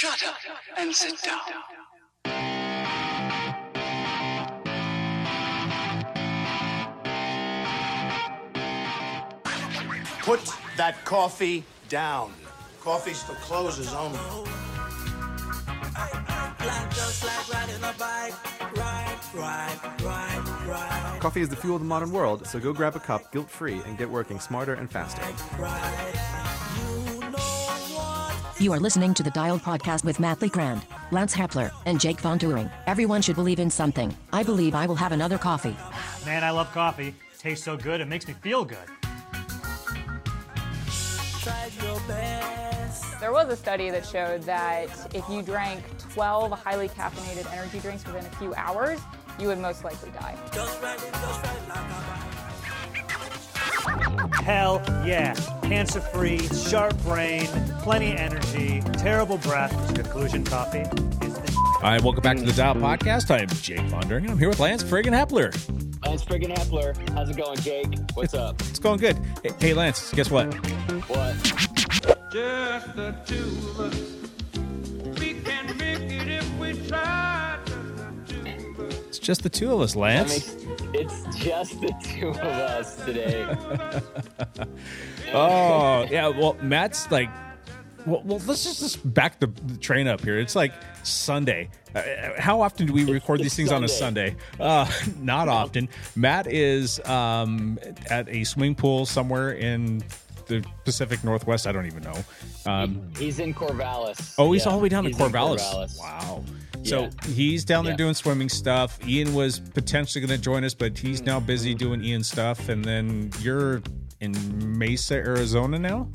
Shut up and sit down. Put that coffee down. Coffee for closes only. Coffee is the fuel of the modern world, so go grab a cup guilt free and get working smarter and faster. You are listening to the Dialed Podcast with Matt Lee Grand, Lance Hepler, and Jake Von Turing. Everyone should believe in something. I believe I will have another coffee. Man, I love coffee. Tastes so good, it makes me feel good. There was a study that showed that if you drank 12 highly caffeinated energy drinks within a few hours, you would most likely die. Hell yeah. Cancer free, sharp brain, plenty of energy, terrible breath. Conclusion coffee is the All right, welcome back to the Dial Podcast. I'm Jake Von During. I'm here with Lance Friggin Hepler. Lance friggin' Hepler. How's it going, Jake? What's up? It's going good. Hey, hey, Lance, guess what? What? Just the two of us. We can make it if we try. Just the two of us. It's just the two of us, That Lance. it's just the two of us today. Oh, yeah. Well, Matt's like, well, well let's just, just back the, the train up here. It's like Sunday. Uh, how often do we record these things on a Sunday? Uh, not often. Matt is um, at a swimming pool somewhere in the Pacific Northwest. I don't even know. Um, He's in Corvallis. Oh, he's Yeah, all the way down to he's in Corvallis. Corvallis. Wow. So Yeah. he's down there Yeah. doing swimming stuff. Ian was potentially going to join us, but he's mm. now busy doing Ian stuff. And then you're in Mesa, Arizona now,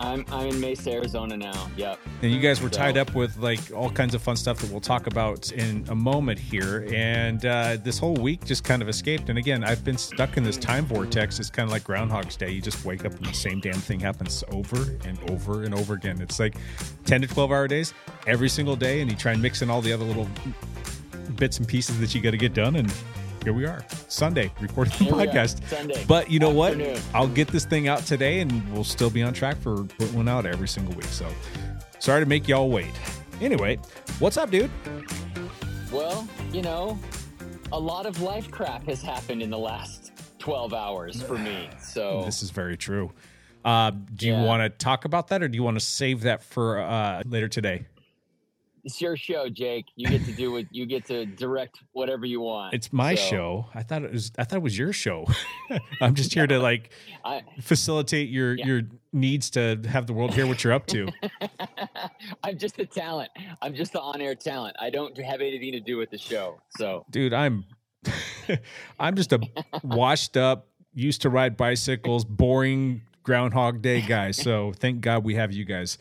I'm I'm in Mesa, Arizona now. Yep. and you guys were So- tied up with like all kinds of fun stuff that we'll talk about in a moment here. And uh, this whole week just kind of escaped. And again, I've been stuck in this time vortex. It's kind of like Groundhog's Day. You just wake up and the same damn thing happens over and over and over again. It's like ten to twelve hour days every single day, and you try and mix in all the other little bits and pieces that you got to get done and here we are. Sunday recording the Here podcast. Sunday, but you know what? i'll get this thing out today and we'll still be on track for putting one out every single week. So sorry to make y'all wait. Anyway what's up dude? Well, you know, a lot of life crap has happened in the last 12 hours for me. So. This is very true. Uh, do you Yeah. want to talk about that or do you want to save that for uh, later today it's your show, Jake. You get to do what you get to direct whatever you want. it's my So, show i thought it was i thought it was your show i'm just here to like I, facilitate your Yeah. your needs to have the world hear what you're up to I'm just a talent. I'm just the on-air talent. I don't have anything to do with the show. So dude i'm i'm just a washed up used to ride bicycles boring groundhog day guy so thank god we have you guys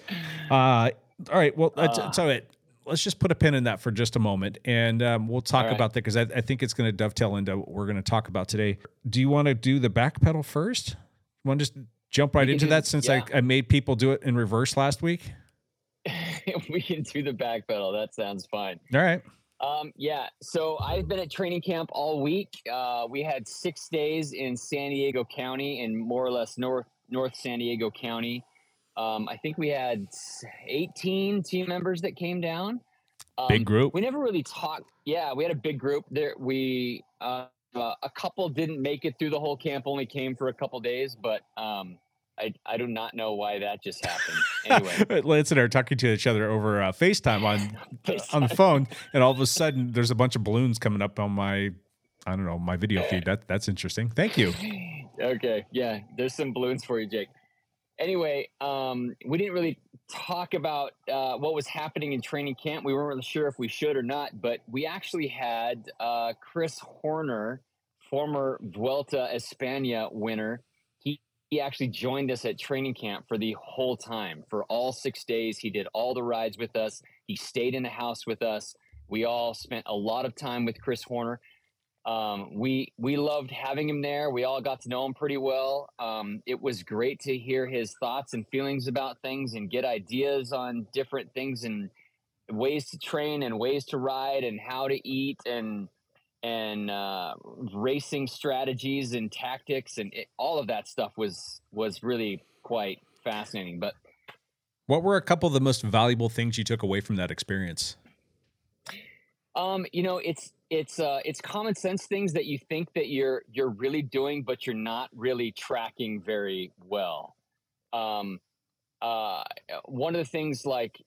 uh all right well that's, Uh. that's all right let's just put a pin in that for just a moment and um, we'll talk right. about that because I, I think it's going to dovetail into what we're going to talk about today do you want to do the back pedal first want to just jump right into do- that since yeah. I, I made people do it in reverse last week we can do the back pedal. That sounds fine. all right Um, yeah. So I've been at training camp all week. Uh, we had six days in San Diego County, in more or less North North San Diego County. Um, I think we had 18 team members that came down. Um, Big group. We never really talked. Yeah, we had a big group. There, we uh, uh, a couple didn't make it through the whole camp. Only came for a couple days, but um, I I do not know why that just happened. Anyway, Lance and I are talking to each other over uh, FaceTime on on the phone, and all of a sudden there's a bunch of balloons coming up on my I don't know my video feed. That that's interesting. Thank you. okay, yeah, there's some balloons for you, Jake. Anyway, um, we didn't really talk about uh, what was happening in training camp. We weren't really sure if we should or not, but we actually had uh, Chris Horner, former Vuelta España winner. He he actually joined us at training camp for the whole time, for all six days. He did all the rides with us. He stayed in the house with us. We all spent a lot of time with Chris Horner um, we we loved having him there. We all got to know him pretty well. Um, it was great to hear his thoughts and feelings about things and get ideas on different things and ways to train and ways to ride and how to eat and and uh, racing strategies and tactics and it, all of that stuff was was really quite fascinating. But What were a couple of the most valuable things you took away from that experience? Um, you know, it's it's uh, it's common sense things that you think that you're you're really doing, but you're not really tracking very well. Um, uh, one of the things like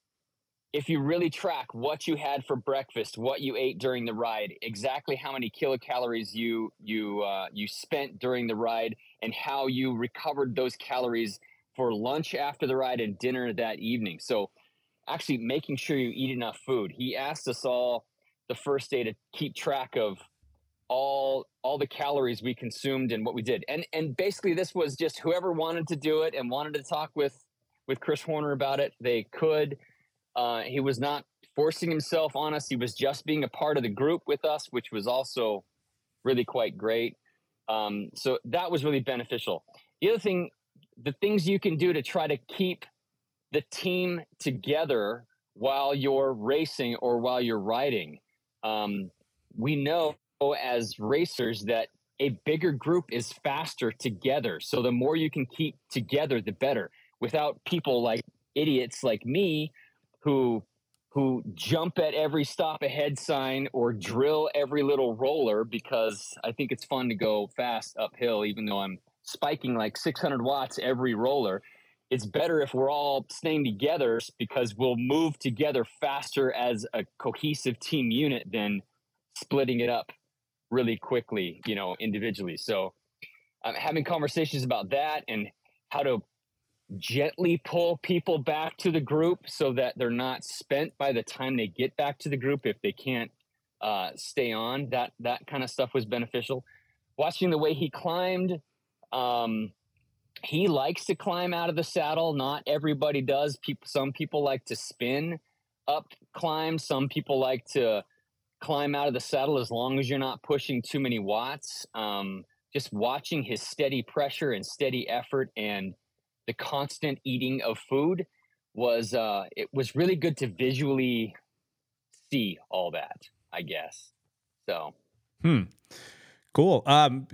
if you really track what you had for breakfast, what you ate during the ride, exactly how many kilocalories you you uh, you spent during the ride, and how you recovered those calories for lunch after the ride and dinner that evening. So, actually making sure you eat enough food. He asked us all the first day to keep track of all all the calories we consumed and what we did. And and basically this was just whoever wanted to do it and wanted to talk with with Chris Horner about it, they could. Uh, he was not forcing himself on us. He was just being a part of the group with us, which was also really quite great. Um, so that was really beneficial. The other thing, the things you can do to try to keep the team together while you're racing or while you're riding. Um, we know as racers that a bigger group is faster together. So the more you can keep together, the better. Without people like idiots like me who who jump at every stop ahead sign or drill every little roller because I think it's fun to go fast uphill, even though I'm spiking like 600 watts every roller. It's better if we're all staying together because we'll move together faster as a cohesive team unit than splitting it up really quickly, you know, individually. So I'm having conversations about that and how to gently pull people back to the group so that they're not spent by the time they get back to the group if they can't uh, stay on that that kind of stuff was beneficial watching the way he climbed um, he likes to climb out of the saddle not everybody does people some people like to spin up climb some people like to climb out of the saddle as long as you're not pushing too many watts um, just watching his steady pressure and steady effort and the constant eating of food was uh, it was really good to visually see all that. I guess so. Hmm. Cool. Um,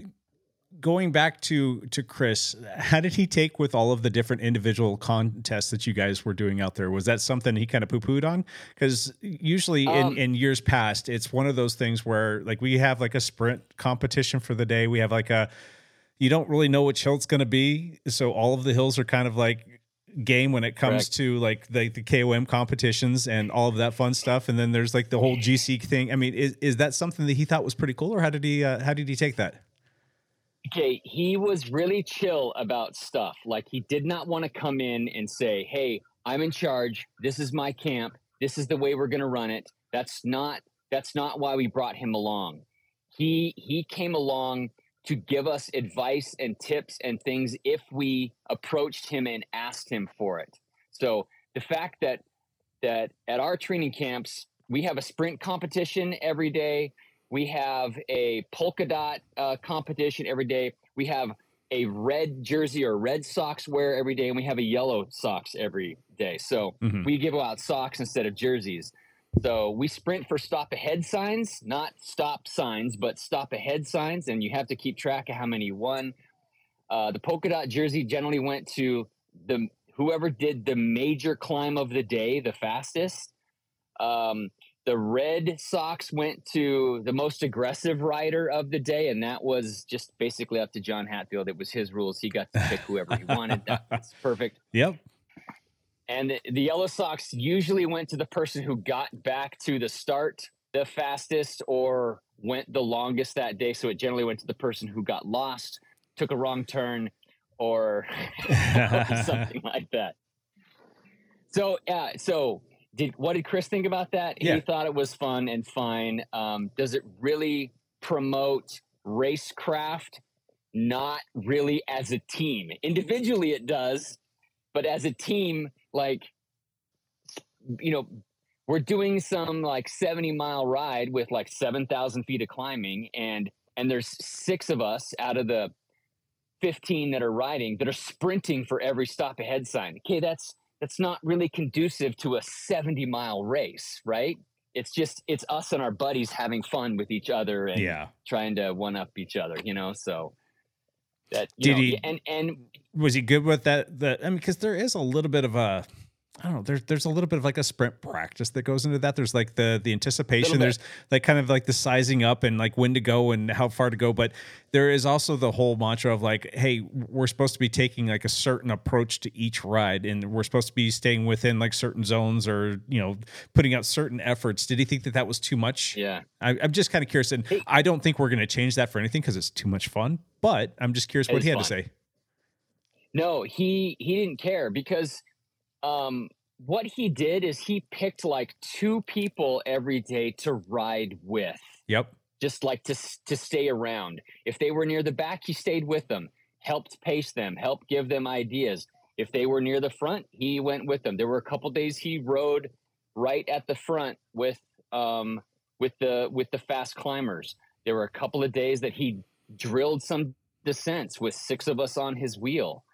going back to to Chris, how did he take with all of the different individual contests that you guys were doing out there? Was that something he kind of poo pooed on? Because usually Um, in in years past, it's one of those things where like we have like a sprint competition for the day. We have like a you don't really know which hill it's going to be, so all of the hills are kind of like game when it comes Correct. to like the, the KOM competitions and all of that fun stuff. And then there's like the whole GC thing. I mean, is, is that something that he thought was pretty cool, or how did he uh, how did he take that? Okay, he was really chill about stuff. Like he did not want to come in and say, "Hey, I'm in charge. This is my camp. This is the way we're going to run it." That's not that's not why we brought him along. He he came along to give us advice and tips and things if we approached him and asked him for it. So, the fact that that at our training camps, we have a sprint competition every day. We have a polka dot uh, competition every day. We have a red jersey or red socks wear every day, and we have a yellow socks every day. So Mhm. we give out socks instead of jerseys. So we sprint for stop ahead signs, not stop signs, but stop ahead signs, and you have to keep track of how many you won. Uh, the polka dot jersey generally went to the whoever did the major climb of the day the fastest. Um, the red Sox went to the most aggressive rider of the day, and that was just basically up to John Hatfield. It was his rules; he got to pick whoever he wanted. That's perfect. Yep. And the, the yellow Sox usually went to the person who got back to the start the fastest or went the longest that day. So it generally went to the person who got lost, took a wrong turn, or something like that. So, uh, so did what did Chris think about that? Yeah. He thought it was fun and fine. Um, does it really promote racecraft? Not really as a team. Individually, it does, but as a team, like you know, we're doing some like 70 mile ride with like 7,000 feet of climbing, and and there's six of us out of the 15 that are riding that are sprinting for every stop ahead sign. Okay, that's that's not really conducive to a 70 mile race, right? It's just it's us and our buddies having fun with each other and Yeah. trying to one up each other, you know. So that you Did know, he- and and Was he good with that? That I mean, because there is a little bit of a I don't know. There's there's a little bit of like a sprint practice that goes into that. There's like the the anticipation. There's like kind of like the sizing up and like when to go and how far to go. But there is also the whole mantra of like, hey, we're supposed to be taking like a certain approach to each ride, and we're supposed to be staying within like certain zones or you know putting out certain efforts. Did he think that that was too much? Yeah. I, I'm just kind of curious, and I don't think we're going to change that for anything because it's too much fun. But I'm just curious It what he had fun. to say. No, he he didn't care because um what he did is he picked like two people every day to ride with. Yep. Just like to to stay around. If they were near the back, he stayed with them, helped pace them, helped give them ideas. If they were near the front, he went with them. There were a couple days he rode right at the front with um with the with the fast climbers. There were a couple of days that he drilled some descents with six of us on his wheel.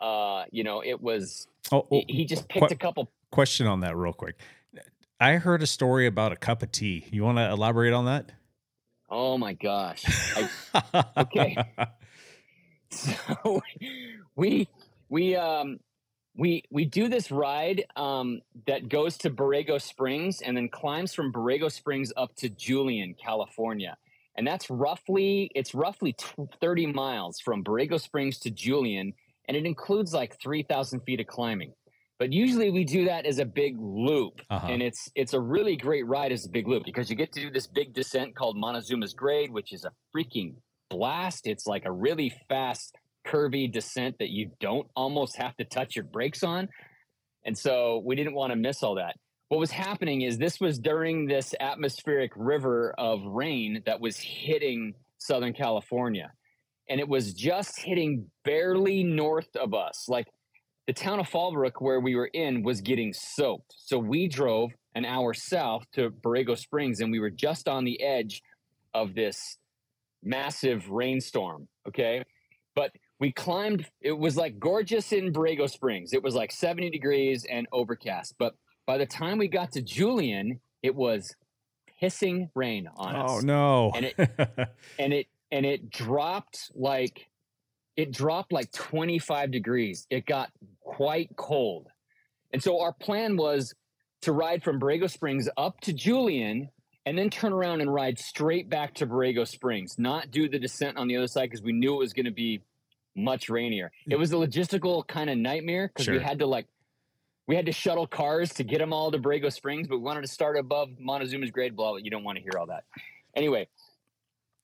Uh, you know, it was Oh, oh, he, just picked que- a couple. question on that real quick. I heard a story about a cup of tea. You want to elaborate on that? Oh my gosh! I, okay, so we we um we we do this ride um that goes to Borrego Springs and then climbs from Borrego Springs up to Julian, California. And that's roughly it's roughly tw- 30 miles from Borrego Springs to Julian and it includes like 3000 feet of climbing. But usually we do that as a big loop Uh-huh. and it's it's a really great ride as a big loop because you get to do this big descent called Montezuma's Grade which is a freaking blast. It's like a really fast curvy descent that you don't almost have to touch your brakes on. And so we didn't want to miss all that. What was happening is this was during this atmospheric river of rain that was hitting Southern California. And it was just hitting barely north of us. Like the town of Fallbrook, where we were in, was getting soaked. So we drove an hour south to Borrego Springs and we were just on the edge of this massive rainstorm. Okay. But we climbed, it was like gorgeous in Borrego Springs. It was like 70 degrees and overcast. But by the time we got to Julian, it was pissing rain on oh, us Oh no! And it- and it and it dropped like it dropped like 25 degrees it got quite cold and so our plan was to ride from Borrego Springs up to Julian and then turn around and ride straight back to Borrego Springs not do the descent on the other side because we knew it was going to be much rainier it was a logistical kind of nightmare because we had to like we had to shuttle cars to get them all to Borrego Springs, but we wanted to start above Montezuma's grade. Blah, blah. You don't want to hear all that. Anyway,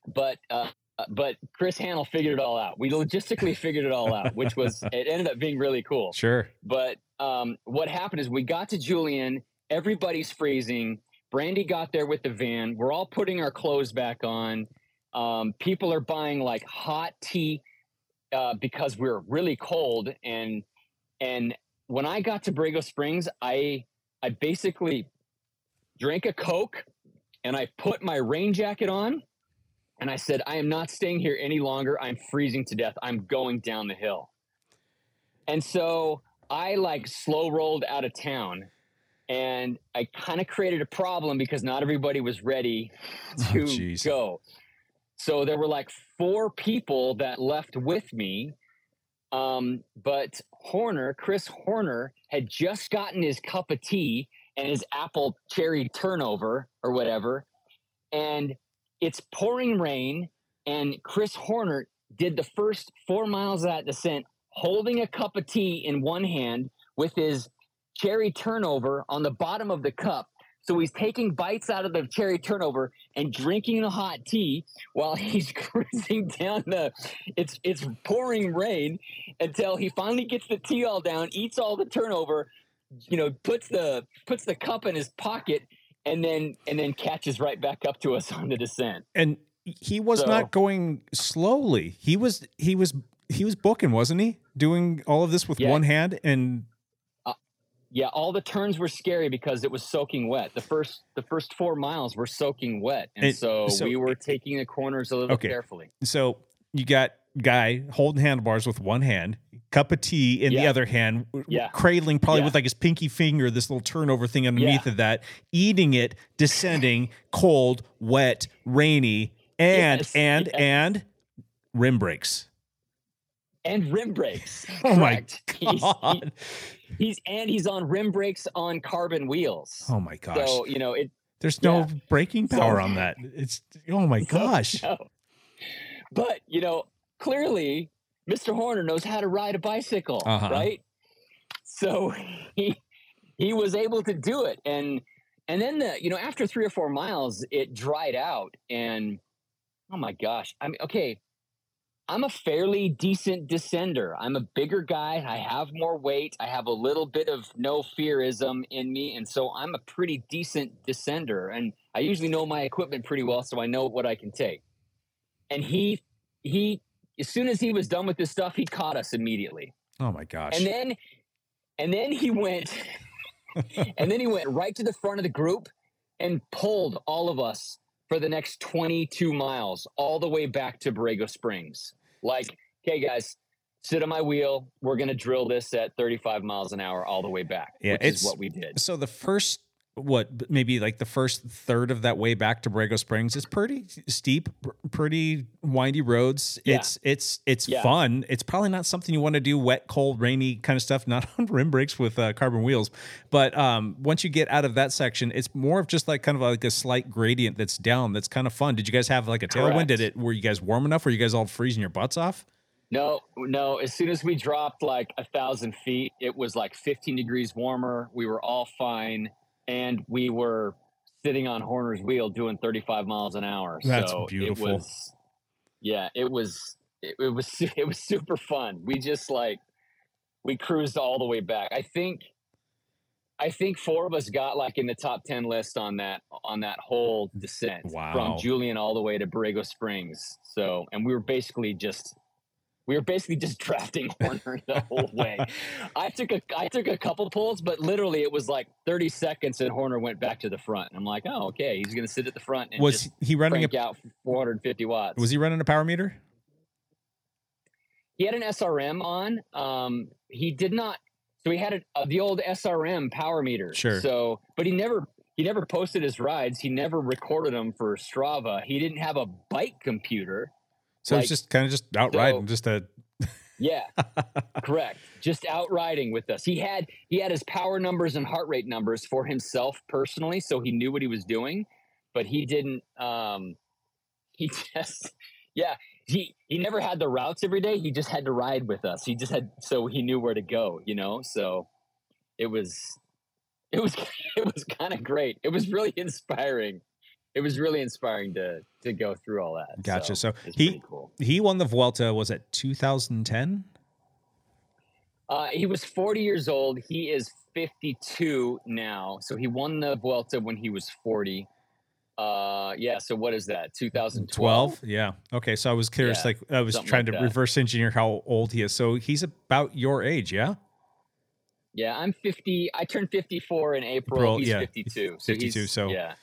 but uh, but Chris Hannell figured it all out. We logistically figured it all out, which was it ended up being really cool. sure. But um, what happened is we got to Julian. Everybody's freezing. Brandy got there with the van. We're all putting our clothes back on. Um, people are buying like hot tea uh, because we're really cold. And and when I got to Borrego Springs, I I basically drank a Coke and I put my rain jacket on. And I said, I am not staying here any longer. I'm freezing to death. I'm going down the hill. And so I like slow rolled out of town and I kind of created a problem because not everybody was ready to jeez. go. So there were like four people that left with me. Um, but Horner, Chris Horner, had just gotten his cup of tea and his apple cherry turnover or whatever. And it's pouring rain. And Chris Horner did the first four miles of that descent holding a cup of tea in one hand with his cherry turnover on the bottom of the cup. So he's taking bites out of the cherry turnover and drinking the hot tea while he's cruising down the it's it's pouring rain until he finally gets the tea all down, eats all the turnover, you know, puts the puts the cup in his pocket and then and then catches right back up to us on the descent. And he was So- not going slowly. He was he was he was booking, wasn't he? Doing all of this with Yeah. one hand and uh, Yeah, all the turns were scary because it was soaking wet. The first the first four miles were soaking wet, and It- so, so- we were taking the corners a little Okay. carefully. so you got guy holding handlebars with one hand, cup of tea in the other hand, Yeah. cradling probably Yeah. with like his pinky finger, this little turnover thing underneath Yeah. of that, eating it, descending, cold, wet, rainy, and Yes, and and rim brakes. and rim brakes. Oh my Correct. He's, God. he- he's and he's on rim brakes on carbon wheels. Oh my gosh. So you know it. There's no yeah. braking So- power on that. It's oh my so, gosh. no. But you know, clearly, Mr. Horner knows how to ride a bicycle, Uh-huh. right? So he he was able to do it, and and then the you know after three or four miles, it dried out, and oh my gosh, I mean, okay. I'm a fairly decent descender. I'm a bigger guy. I have more weight. I have a little bit of no fearism in me. And so I'm a pretty decent descender. And I usually know my equipment pretty well, so I know what I can take. And he, he, as soon as he was done with this stuff, he caught us immediately. Oh my gosh. And then, and then he went, and then he went right to the front of the group and pulled all of us for the next 22 miles, all the way back to Borrego Springs. Like, okay, guys, sit on my wheel. We're going to drill this at 35 miles an hour all the way back, Yeah, which it's- is what we did. So the first what maybe like the first third of that way back to Borrego Springs is pretty steep, pretty windy roads. Yeah. It's it's it's Yeah. fun. It's probably not something you want to do wet, cold, rainy kind of stuff. Not on rim brakes with uh, carbon wheels, but um, once you get out of that section, it's more of just like kind of like a slight gradient that's down. That's kind of fun. Did you guys have like a tailwind? Did it? Were you guys warm enough? Were you guys all freezing your butts off? No, no. As soon as we dropped like a thousand feet, it was like 15 degrees warmer. We were all fine, and we were sitting on Horner's wheel doing 35 miles an hour. That's so beautiful. It was, yeah, it was. It, it was. It was super fun. We just like we cruised all the way back. I think. I think four of us got like in the top ten list on that on that whole descent Wow. from Julian all the way to Borrego Springs. So, and we were basically just we were basically just drafting Horner the whole way. I took a I took a couple pulls, but literally it was like 30 seconds and Horner went back to the front. I'm like, oh, okay, he's gonna sit at the front and Was just he running crank a out 450 watts. Was he running a power meter? he had an SRM on. Um, he did not. So he had a, uh, the old SRM power meter. Sure. So, but he never he never posted his rides. He never recorded them for Strava. He didn't have a bike computer. So Like, it's just kind of just out so- riding, just a Yeah, correct. Just out riding with us. He had he had his power numbers and heart rate numbers for himself personally, so he knew what he was doing. But he didn't. Um, he just yeah. He he never had the routes every day. He just had to ride with us. He just had so he knew where to go. You know, so it was it was it was kind of great. It was really inspiring. It was really inspiring to to go through all that. Gotcha. So it's he cool. he won the Vuelta. Was it 2010? Uh, he was 40 years old. He is 52 now. So he won the Vuelta when he was 40. Uh, yeah. So what is that? 2012. yeah okay so i was curious Yeah, like i was trying like to that. reverse engineer how old he is so he's about your age yeah Yeah, I'm 50. I turned 54 in April. April, he's yeah, 52. So 52, he's, so- yeah,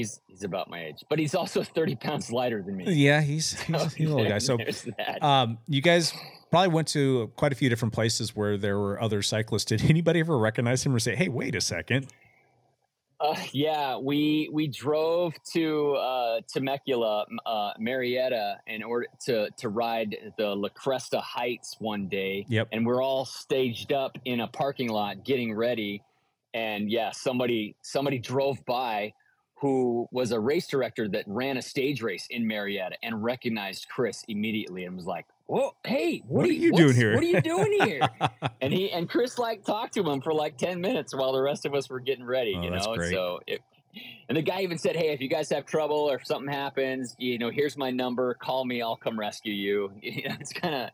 he's he's about my age, but he's also 30 pounds lighter than me. yeah he's he's, So he's a little guy so um you guys probably went to quite a few different places where there were other cyclists did anybody ever recognize him or say hey wait a second Uh, yeah, we we drove to uh, Temecula, uh, Murrieta, in order to to ride the La Cresta Heights one day. Yep. And we're all staged up in a parking lot getting ready, and yeah, somebody somebody drove by who was a race director that ran a stage race in Murrieta and recognized Chris immediately and was like, "Whoa, hey, what, What are you doing here?" What are you doing here?" and he and Chris like talked to him for like 10 minutes while the rest of us were getting ready, Oh, you know? So it and the guy even said, Hey, if you guys have trouble or if something happens, you know, here's my number, call me, I'll come rescue you. You know, it's kinda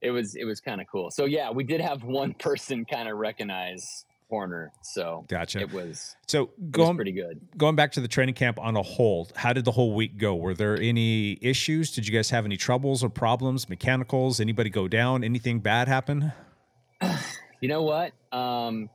it was it was kind of cool. So yeah, we did have one person kind of recognize Horner. So Gotcha. it was so it was going pretty good. going back to the training camp on a whole how did the whole week go were there any issues did you guys have any troubles or problems mechanicals anybody go down anything bad happen You know what? Um,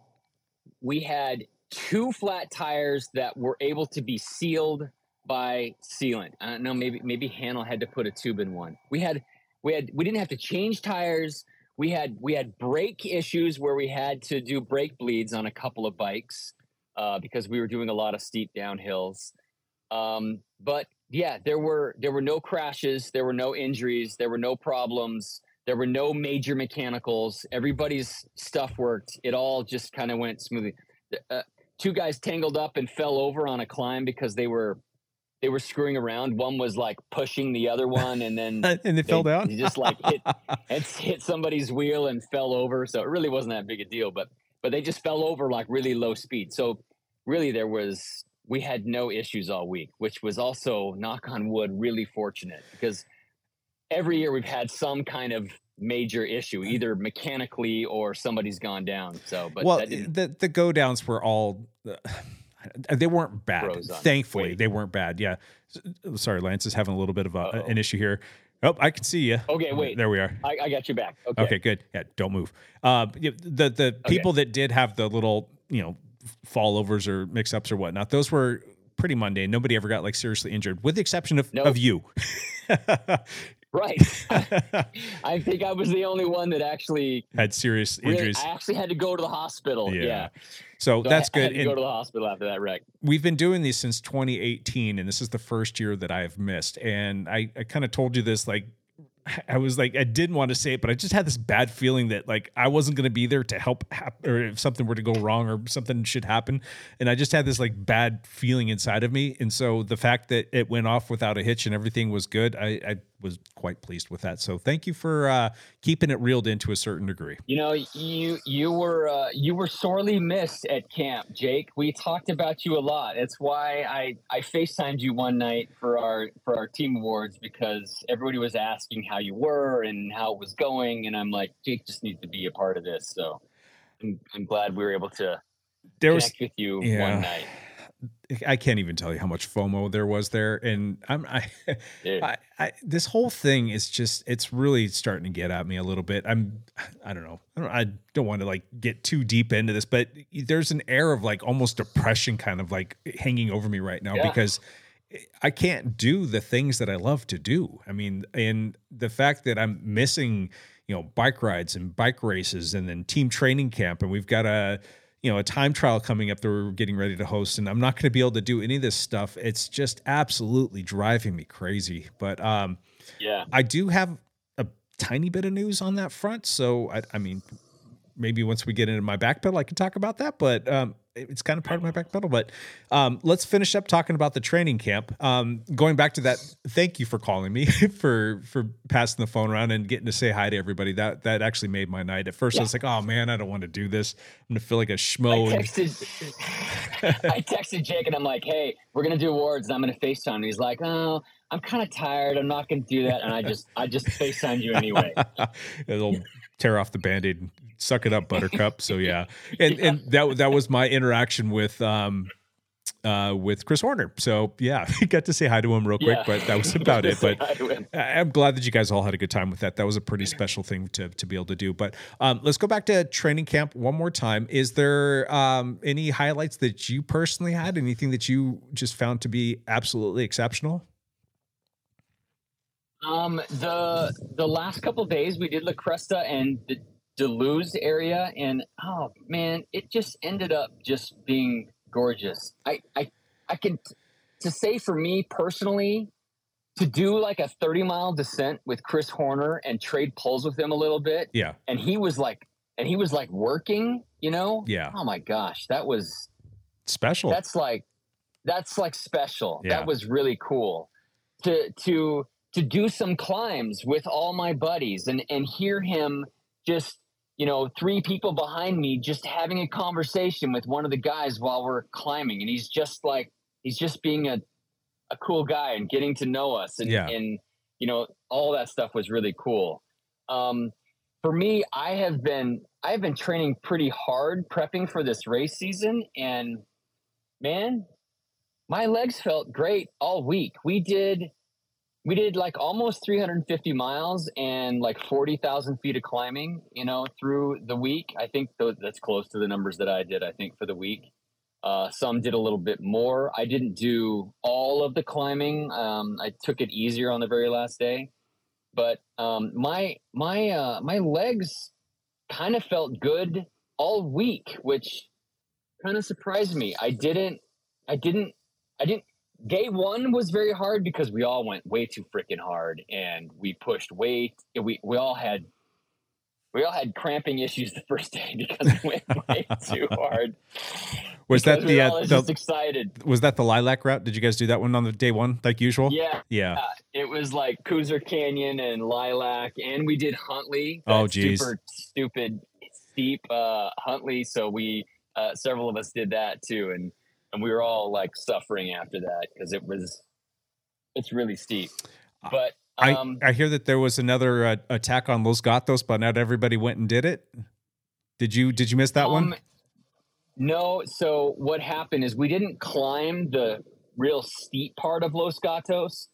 we had two flat tires that were able to be sealed by sealant. I don't know. Maybe maybe Hanel had to put a tube in one. We had we had we didn't have to change tires. We had we had brake issues where we had to do brake bleeds on a couple of bikes uh, because we were doing a lot of steep downhills. Um, but yeah, there were there were no crashes, there were no injuries, there were no problems. There were no major mechanicals. Everybody's stuff worked. It all just kind of went smoothly. Uh, two guys tangled up and fell over on a climb because they were they were screwing around. One was like pushing the other one, and then and they, fell down. Just like hit hit somebody's wheel and fell over. So it really wasn't that big a deal, but but they just fell over like really low speed. So really, there was we had no issues all week, which was also knock on wood really fortunate because every year we've had some kind of major issue, either mechanically or somebody's gone down. So, but well, the the go downs were all. Uh, they weren't bad. Thankfully, Wait. they weren't bad. Yeah. Sorry, Lance is having a little bit of a, an issue here. Oh, I can see you. Okay, wait. There we are. I, I got you back. Okay. Okay, good. Yeah, don't move. Uh, the the people okay. that did have the little, you know, fallovers or mix ups or whatnot, those were pretty mundane. Nobody ever got like seriously injured, with the exception of, nope. of you. Right. I think I was the only one that actually had serious really, injuries. I actually had to go to the hospital. Yeah. yeah. So, so, that's I, good. I had to go to the hospital after that wreck. We've been doing these since 2018, and this is the first year that I have missed. And I, I kind of told you this like I was like, I didn't want to say it, but I just had this bad feeling that like I wasn't going to be there to help, hap- or if something were to go wrong or something should happen, and I just had this like bad feeling inside of me. And so the fact that it went off without a hitch and everything was good, I, I was quite pleased with that. So thank you for uh, keeping it reeled in to a certain degree. You know, you you were uh, you were sorely missed at camp, Jake. We talked about you a lot. It's why I I Facetimed you one night for our for our team awards because everybody was asking how you were and how it was going, and I'm like, Jake just needs to be a part of this. So I'm I'm glad we were able to there connect was, with you yeah. one night. I can't even tell you how much FOMO there was there, and I'm I, I, I, this whole thing is just it's really starting to get at me a little bit. I'm I don't know I don't, I don't want to like get too deep into this, but there's an air of like almost depression kind of like hanging over me right now yeah. because I can't do the things that I love to do. I mean, and the fact that I'm missing you know bike rides and bike races and then team training camp, and we've got a you know a time trial coming up that we're getting ready to host and i'm not going to be able to do any of this stuff. It's just absolutely driving me crazy. But um yeah. I do have a tiny bit of news on that front. So i, I mean maybe once we get into my back pedal, I can talk about that. But um, it's kind of part of my back pedal. But um, let's finish up talking about the training camp. Um, going back to that, thank you for calling me for for passing the phone around and getting to say hi to everybody. That that actually made my night. At first, yeah. I was like, "Oh man, I don't want to do this. I'm gonna feel like a schmo." I texted, I texted Jake and I'm like, "Hey, we're gonna do awards, and I'm gonna Facetime." And he's like, "Oh." I'm kind of tired. I'm not going to do that, and I just I just Facetimed you anyway. It'll tear off the band-aid suck it up, Buttercup. So yeah, and and that that was my interaction with um uh with Chris Horner. So yeah, got to say hi to him real quick, yeah. but that was about it. But I'm glad that you guys all had a good time with that. That was a pretty special thing to to be able to do. But um, let's go back to training camp one more time. Is there um, any highlights that you personally had? Anything that you just found to be absolutely exceptional? Um, the the last couple days we did La Cresta and the De Luz area, and oh man, it just ended up just being gorgeous. I I I can to say for me personally to do like a 30 mile descent with Chris Horner and trade pulls with him a little bit. Yeah. And he was like and he was like working, you know? Yeah. Oh my gosh, that was special. That's like that's like special. Yeah. That was really cool. To to to do some climbs with all my buddies and and hear him just you know, three people behind me just having a conversation with one of the guys while we're climbing. And he's just like, he's just being a, a cool guy and getting to know us. And, yeah. and, you know, all that stuff was really cool. Um, for me, I have been, I've been training pretty hard prepping for this race season. And man, my legs felt great all week. We did we did like almost 350 miles and like 40,000 feet of climbing, you know, through the week. I think th- that's close to the numbers that I did, I think, for the week. Uh, some did a little bit more. I didn't do all of the climbing. Um, I took it easier on the very last day, but um, my my uh, my legs kind of felt good all week, which kind of surprised me. I didn't I didn't I didn't day one was very hard because we all went way too freaking hard and we pushed way we we all had we all had cramping issues the first day because we went way too hard. Was that the, uh, the just excited? was that the lilac route? Did you guys do that one on the day one like usual? Yeah, Yeah. uh, it was like Couser Canyon and Lilac, and we did Huntley. Oh, geez. super stupid steep uh, Huntley. So we uh, several of us did that too, and and we were all like suffering after that because it was it's really steep. But um, I I hear that there was another uh, attack on Los Gatos, but not everybody went and did it. Did you did you miss that one? Um, No, so what happened is we didn't climb the real steep part of Los Gatos,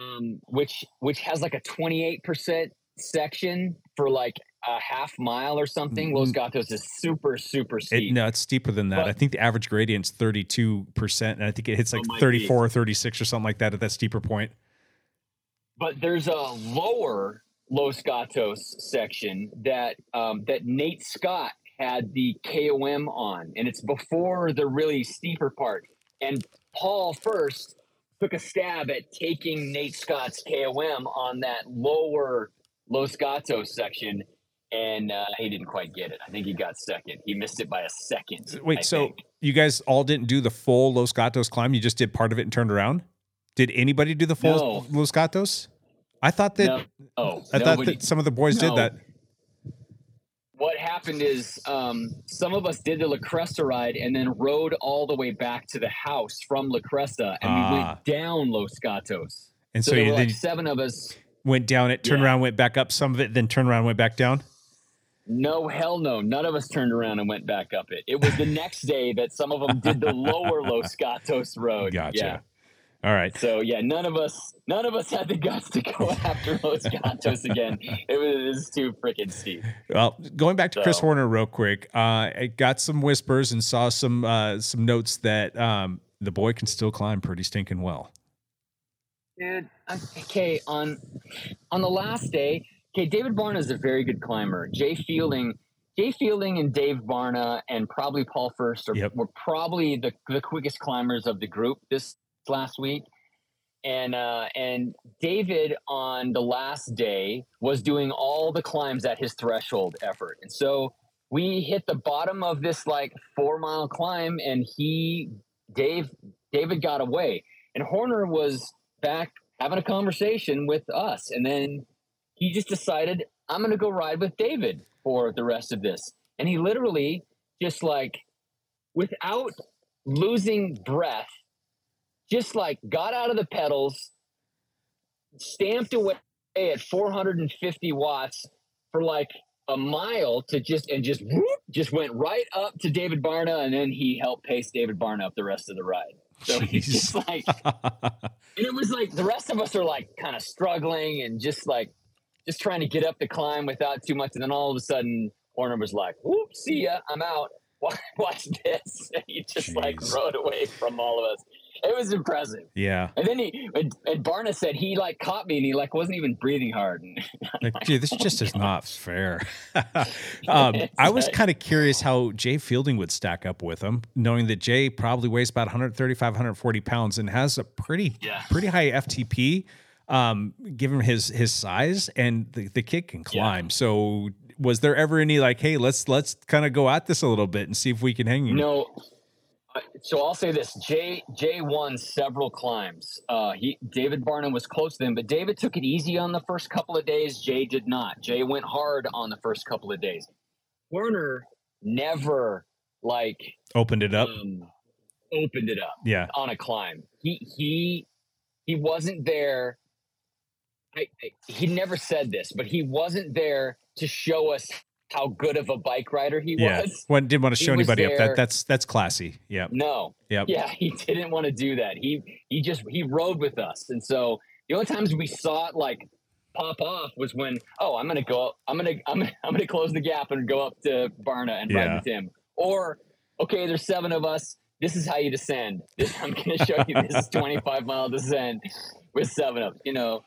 um, which which has like a twenty eight percent section for like a half mile or something. Los Gatos is super super It, steep. no, it's steeper than that. But- I think the average gradient's 32%, and I think it hits like Oh, 34 or 36 or something like that at that steeper point. but there's a lower Los Gatos section that um, that Nate Scott had the KOM on, and it's before the really steeper part. And Paul first took a stab at taking Nate Scott's KOM on that lower Los Gatos section, and uh, he didn't quite get it. I think he got second. He missed it by a second. Wait, I so think. you guys all didn't do the full Los Gatos climb? You just did part of it and turned around? Did anybody do the full No. Los Gatos? I thought that No. Oh, I thought that some of the boys No. did that. what happened is um, some of us did the La Cresta ride and then rode all the way back to the house from La Cresta, and we Ah. went down Los Gatos. And so, so there you were like then seven of us. went down it, turned Yeah. around, went back up some of it, then turned around, went back down. No, hell no. None of us turned around and went back up it. It was the next day that some of them did the lower Los Gatos road. Gotcha. Yeah. All right. So yeah, none of us, none of us had the guts to go after Los Gatos again. It was, it was too freaking steep. Well, going back to Chris Horner real quick, uh, I got some whispers and saw some uh, some notes that um, the boy can still climb pretty stinking well. dude. I- Okay, on on the last day, okay, David Barna is a very good climber. Jay Fielding, Jay Fielding, and Dave Barna, and probably Paul First are, Yep. were probably the the quickest climbers of the group this last week. And uh, and David on the last day was doing all the climbs at his threshold effort, and so we hit the bottom of this like four mile climb, and he Dave David got away, and Horner was back having a conversation with us. And then he just decided, I'm going to go ride with David for the rest of this. And he literally just like, without losing breath, just like got out of the pedals, stamped away at 450 watts for like a mile to just and just whoop, just went right up to David Barna and then he helped pace David Barna up the rest of the ride. So he's just like and it was like the rest of us are like kind of struggling and just like just trying to get up the climb without too much. And then all of a sudden, Horner was like, "Whoop, see ya, I'm out. Watch, this." And he just like rode away from all of us. It was impressive. yeah. And then he and, and Barna said he like caught me and he like wasn't even breathing hard. And Like, gee, this just is not fair. um, I was kind of curious how Jay Fielding would stack up with him, knowing that Jay probably weighs about 135, 140 pounds and has a pretty, Yeah. pretty high FTP, um, given his his size, and the, the kid can climb. So, was there ever any like, hey, let's let's kind of go at this a little bit and see if we can hang? him? No. So I'll say this: Jay Jay won several climbs. Uh, he David Barna was close to him, but David took it easy on the first couple of days. Jay did not. Jay went hard on the first couple of days. Horner never like opened it up. um, opened it up Yeah, on a climb. He he he wasn't there. I, I, he never said this, but he wasn't there to show us how good of a bike rider he yeah. was. When didn't want to show was anybody up. That that's that's classy. Yeah, No, Yep. yeah, he didn't want to do that. He he just he rode with us, and so the only times we saw it like pop off was when oh I'm gonna go I'm gonna I'm gonna, I'm gonna close the gap and go up to Barna and Yeah. ride with him, or okay, there's seven of us. This is how you descend. This, I'm gonna show you this 25 mile descent with seven of. You know,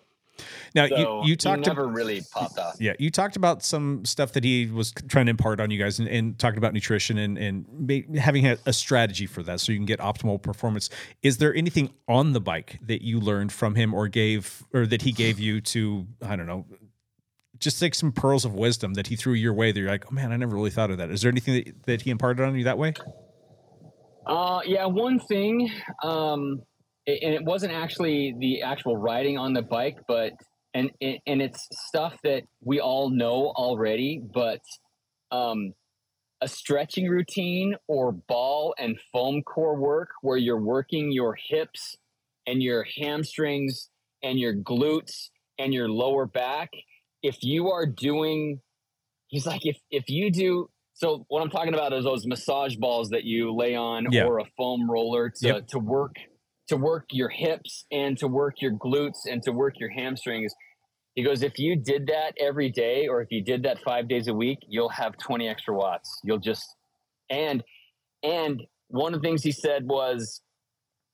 Now So you you talked never ab- really popped off. yeah, you talked about some stuff that he was trying to impart on you guys, and, and talked about nutrition and and having a, a strategy for that, so you can get optimal performance. Is there anything on the bike that you learned from him, or gave, or that he gave you to, I don't know, just like some pearls of wisdom that he threw your way? That you're like, oh man, I never really thought of that. Is there anything that, that he imparted on you that way? Uh, yeah, one thing, um, a- and it wasn't actually the actual riding on the bike, but and and and it's stuff that we all know already, but um, a stretching routine or ball and foam core work where you're working your hips and your hamstrings and your glutes and your lower back. If you are doing, he's like, if if you do so what I'm talking about is those massage balls that you lay on Yeah. or a foam roller to, Yep. to work to work your hips and to work your glutes and to work your hamstrings. He goes, if you did that every day or if you did that five days a week, you'll have 20 extra watts. You'll just and and one of the things he said was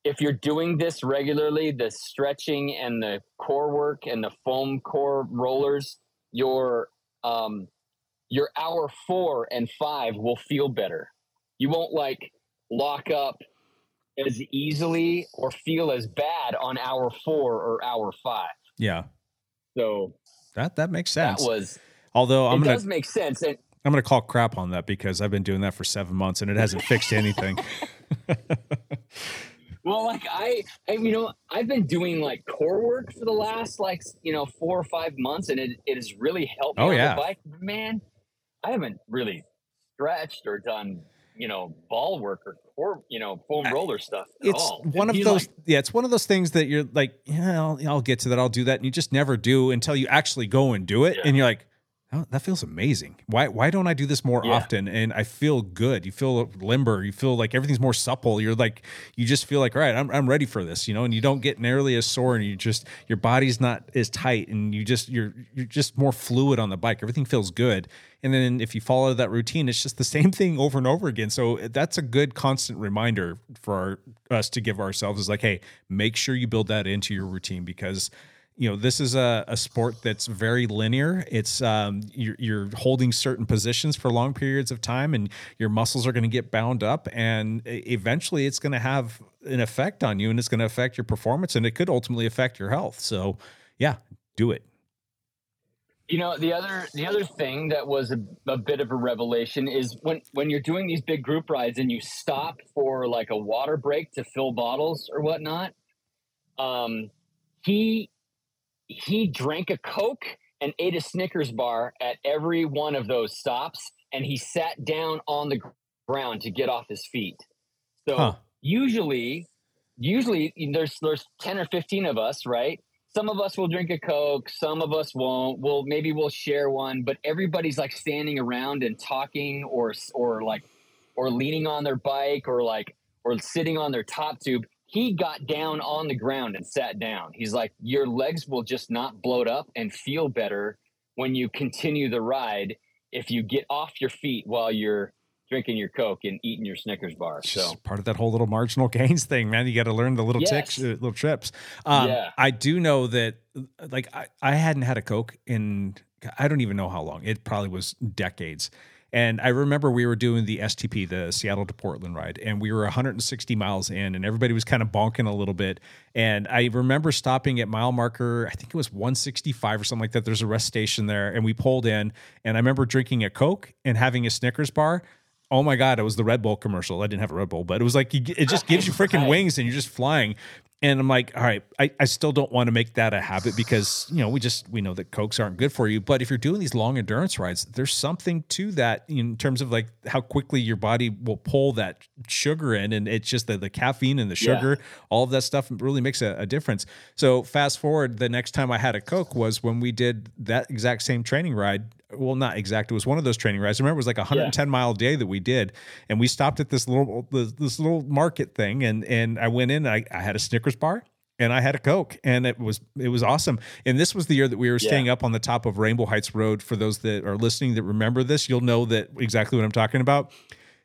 if you're doing this regularly, the stretching and the core work and the foam core rollers, your um your hour four and five will feel better. You won't like lock up as easily or feel as bad on hour four or hour five. Yeah, So that that makes sense. that was Although I'm it gonna does make sense. And I'm gonna call crap on that because I've been doing that for seven months and it hasn't fixed anything. well, like I, I, you know, I've been doing like core work for the last like you know four or five months, and it, it has really helped me Oh, yeah. bike. Man, I haven't really stretched or done you know ball work or core, you know, foam roller stuff. At it's all. one of those like, yeah it's one of those things that you're like yeah I'll, I'll get to that i'll do that and you just never do until you actually go and do it Yeah. and you're like oh, that feels amazing. Why why don't i do this more Yeah. often? And i feel good. You feel limber. You feel like everything's more supple. You're like you just feel like all right I'm, I'm ready for this you know? And you don't get nearly as sore and you just your body's not as tight and you just you're you're just more fluid on the bike. Everything feels good. And then if you follow that routine it's just the same thing over and over again. So uh, that's a good constant reminder for our, us to give ourselves is like hey make sure you build that into your routine because you know this is a, a sport that's very linear it's um, you're, you're holding certain positions for long periods of time and your muscles are going to get bound up and eventually it's going to have an effect on you and it's going to affect your performance and it could ultimately affect your health so yeah do it You know, the other the other thing that was a, a bit of a revelation is when when you're doing these big group rides and you stop for like a water break to fill bottles or whatnot. Um, he he drank a Coke and ate a Snickers bar at every one of those stops, and he sat down on the ground to get off his feet. So Huh. usually, usually there's there's ten or fifteen of us, right? Some of us will drink a Coke, some of us won't. We'll maybe we'll share one, but everybody's like standing around and talking, or or like or leaning on their bike, or like or sitting on their top tube. He got down on the ground and sat down. He's like, your legs will just not bloat up and feel better when you continue the ride if you get off your feet while you're drinking your Coke and eating your Snickers bar. So just part of that whole little marginal gains thing, man. You got to learn the little ticks, uh, little trips. Um, Yeah. I do know that, like, I, I hadn't had a Coke in, I don't even know how long. It probably was decades. And I remember we were doing the STP, the Seattle to Portland ride, and we were 160 miles in, and everybody was kind of bonking a little bit. And I remember stopping at mile marker, I think it was 165 or something like that. There's a rest station there, and we pulled in, and I remember drinking a Coke and having a Snickers bar. Oh my God, it was the Red Bull commercial. I didn't have a Red Bull, but it was like, it just gives you freaking wings and you're just flying. And I'm like, all right, I, I still don't want to make that a habit because, you know, we just, we know that Cokes aren't good for you. But if you're doing these long endurance rides, there's something to that in terms of like how quickly your body will pull that sugar in. And it's just the, the caffeine and the Yeah. sugar, all of that stuff really makes a, a difference. So fast forward, the next time I had a Coke was when we did that exact same training ride. Well, not exact. It was one of those training rides. I remember it was like a 110 mile day that we did, and we stopped at this little this, this little market thing, and and I went in. I, I had a Snickers bar and I had a Coke, and it was it was awesome. And this was the year that we were Yeah. staying up on the top of Rainbow Heights Road. For those that are listening that remember this, you'll know that exactly what I'm talking about.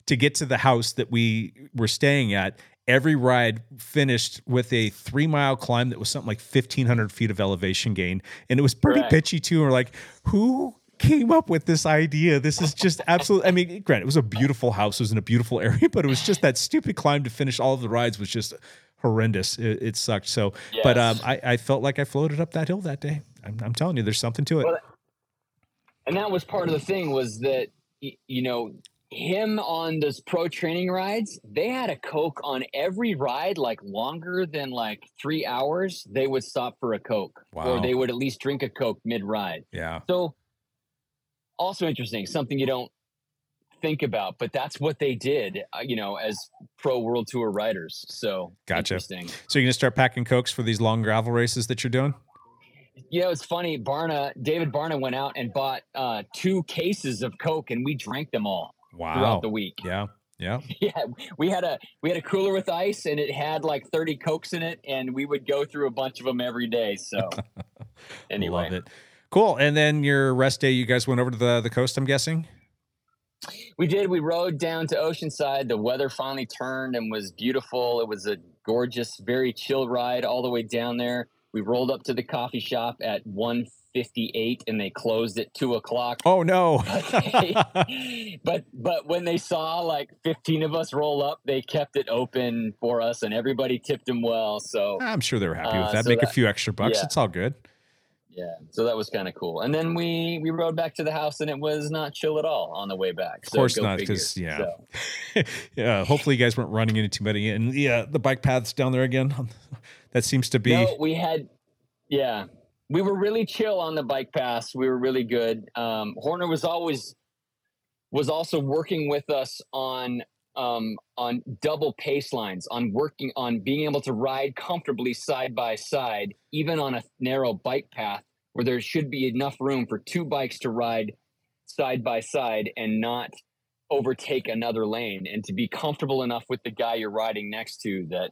To get to the house that we were staying at, every ride finished with a three mile climb that was something like 1500 feet of elevation gain and it was pretty Correct. pitchy too and we're like who came up with this idea this is just absolute i mean granted it was a beautiful house it was in a beautiful area but it was just that stupid climb to finish all of the rides was just horrendous. It, it sucked. So but um I, I felt like i floated up that hill that day. I'm, I'm telling you there's something to it. Well, and that was part of the thing was that you know him on those pro training rides they had a coke on every ride like longer than like three hours they would stop for a coke. Wow. or they would at least drink a coke mid ride yeah. So also interesting something you don't think about but that's what they did uh, you know as pro world tour riders so Gotcha. interesting so you're gonna start packing cokes for these long gravel races that you're doing You know, it's funny. Barna, David Barna went out and bought uh, two cases of Coke, and we drank them all wow throughout the week. yeah yeah Yeah, we had a we had a cooler with ice, and it had like thirty Cokes in it, and we would go through a bunch of them every day. So, anyway, Love it. Cool. And then your rest day, you guys went over to the, the coast, I'm guessing? We did. We rode down to Oceanside. The weather finally turned and was beautiful. It was a gorgeous, very chill ride all the way down there. We rolled up to the coffee shop at one fifty eight, and they closed at two o'clock. Oh, no. but but when they saw like 15 of us roll up they kept it open for us and everybody tipped them well so I'm sure they were happy with Uh, that. so Make a few extra bucks. yeah. It's all good. Yeah so that was kind of cool and then we we rode back to the house and it was not chill at all on the way back Of course not, because, yeah. yeah. Hopefully, you guys weren't running into too many. And yeah, the bike paths down there again. That seems to be. no we had yeah we were really chill on the bike pass we were really good um horner was always was also working with us on um on double pace lines on working on being able to ride comfortably side by side even on a narrow bike path where there should be enough room for two bikes to ride side by side and not overtake another lane and to be comfortable enough with the guy you're riding next to that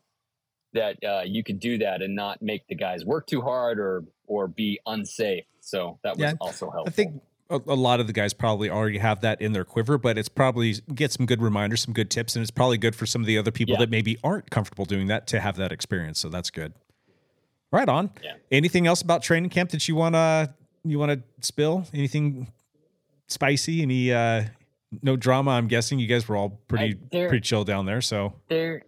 that uh, you could do that and not make the guys work too hard or or be unsafe. So that was Yeah, also helpful. I think a, a lot of the guys probably already have that in their quiver, but it's probably get some good reminders, some good tips, and it's probably good for some of the other people Yeah. that maybe aren't comfortable doing that to have that experience. So that's good. Right on. Yeah. Anything else about training camp that you wanna you wanna spill? Anything spicy? Any uh no drama? I'm guessing you guys were all pretty I- there- pretty chill down there. So there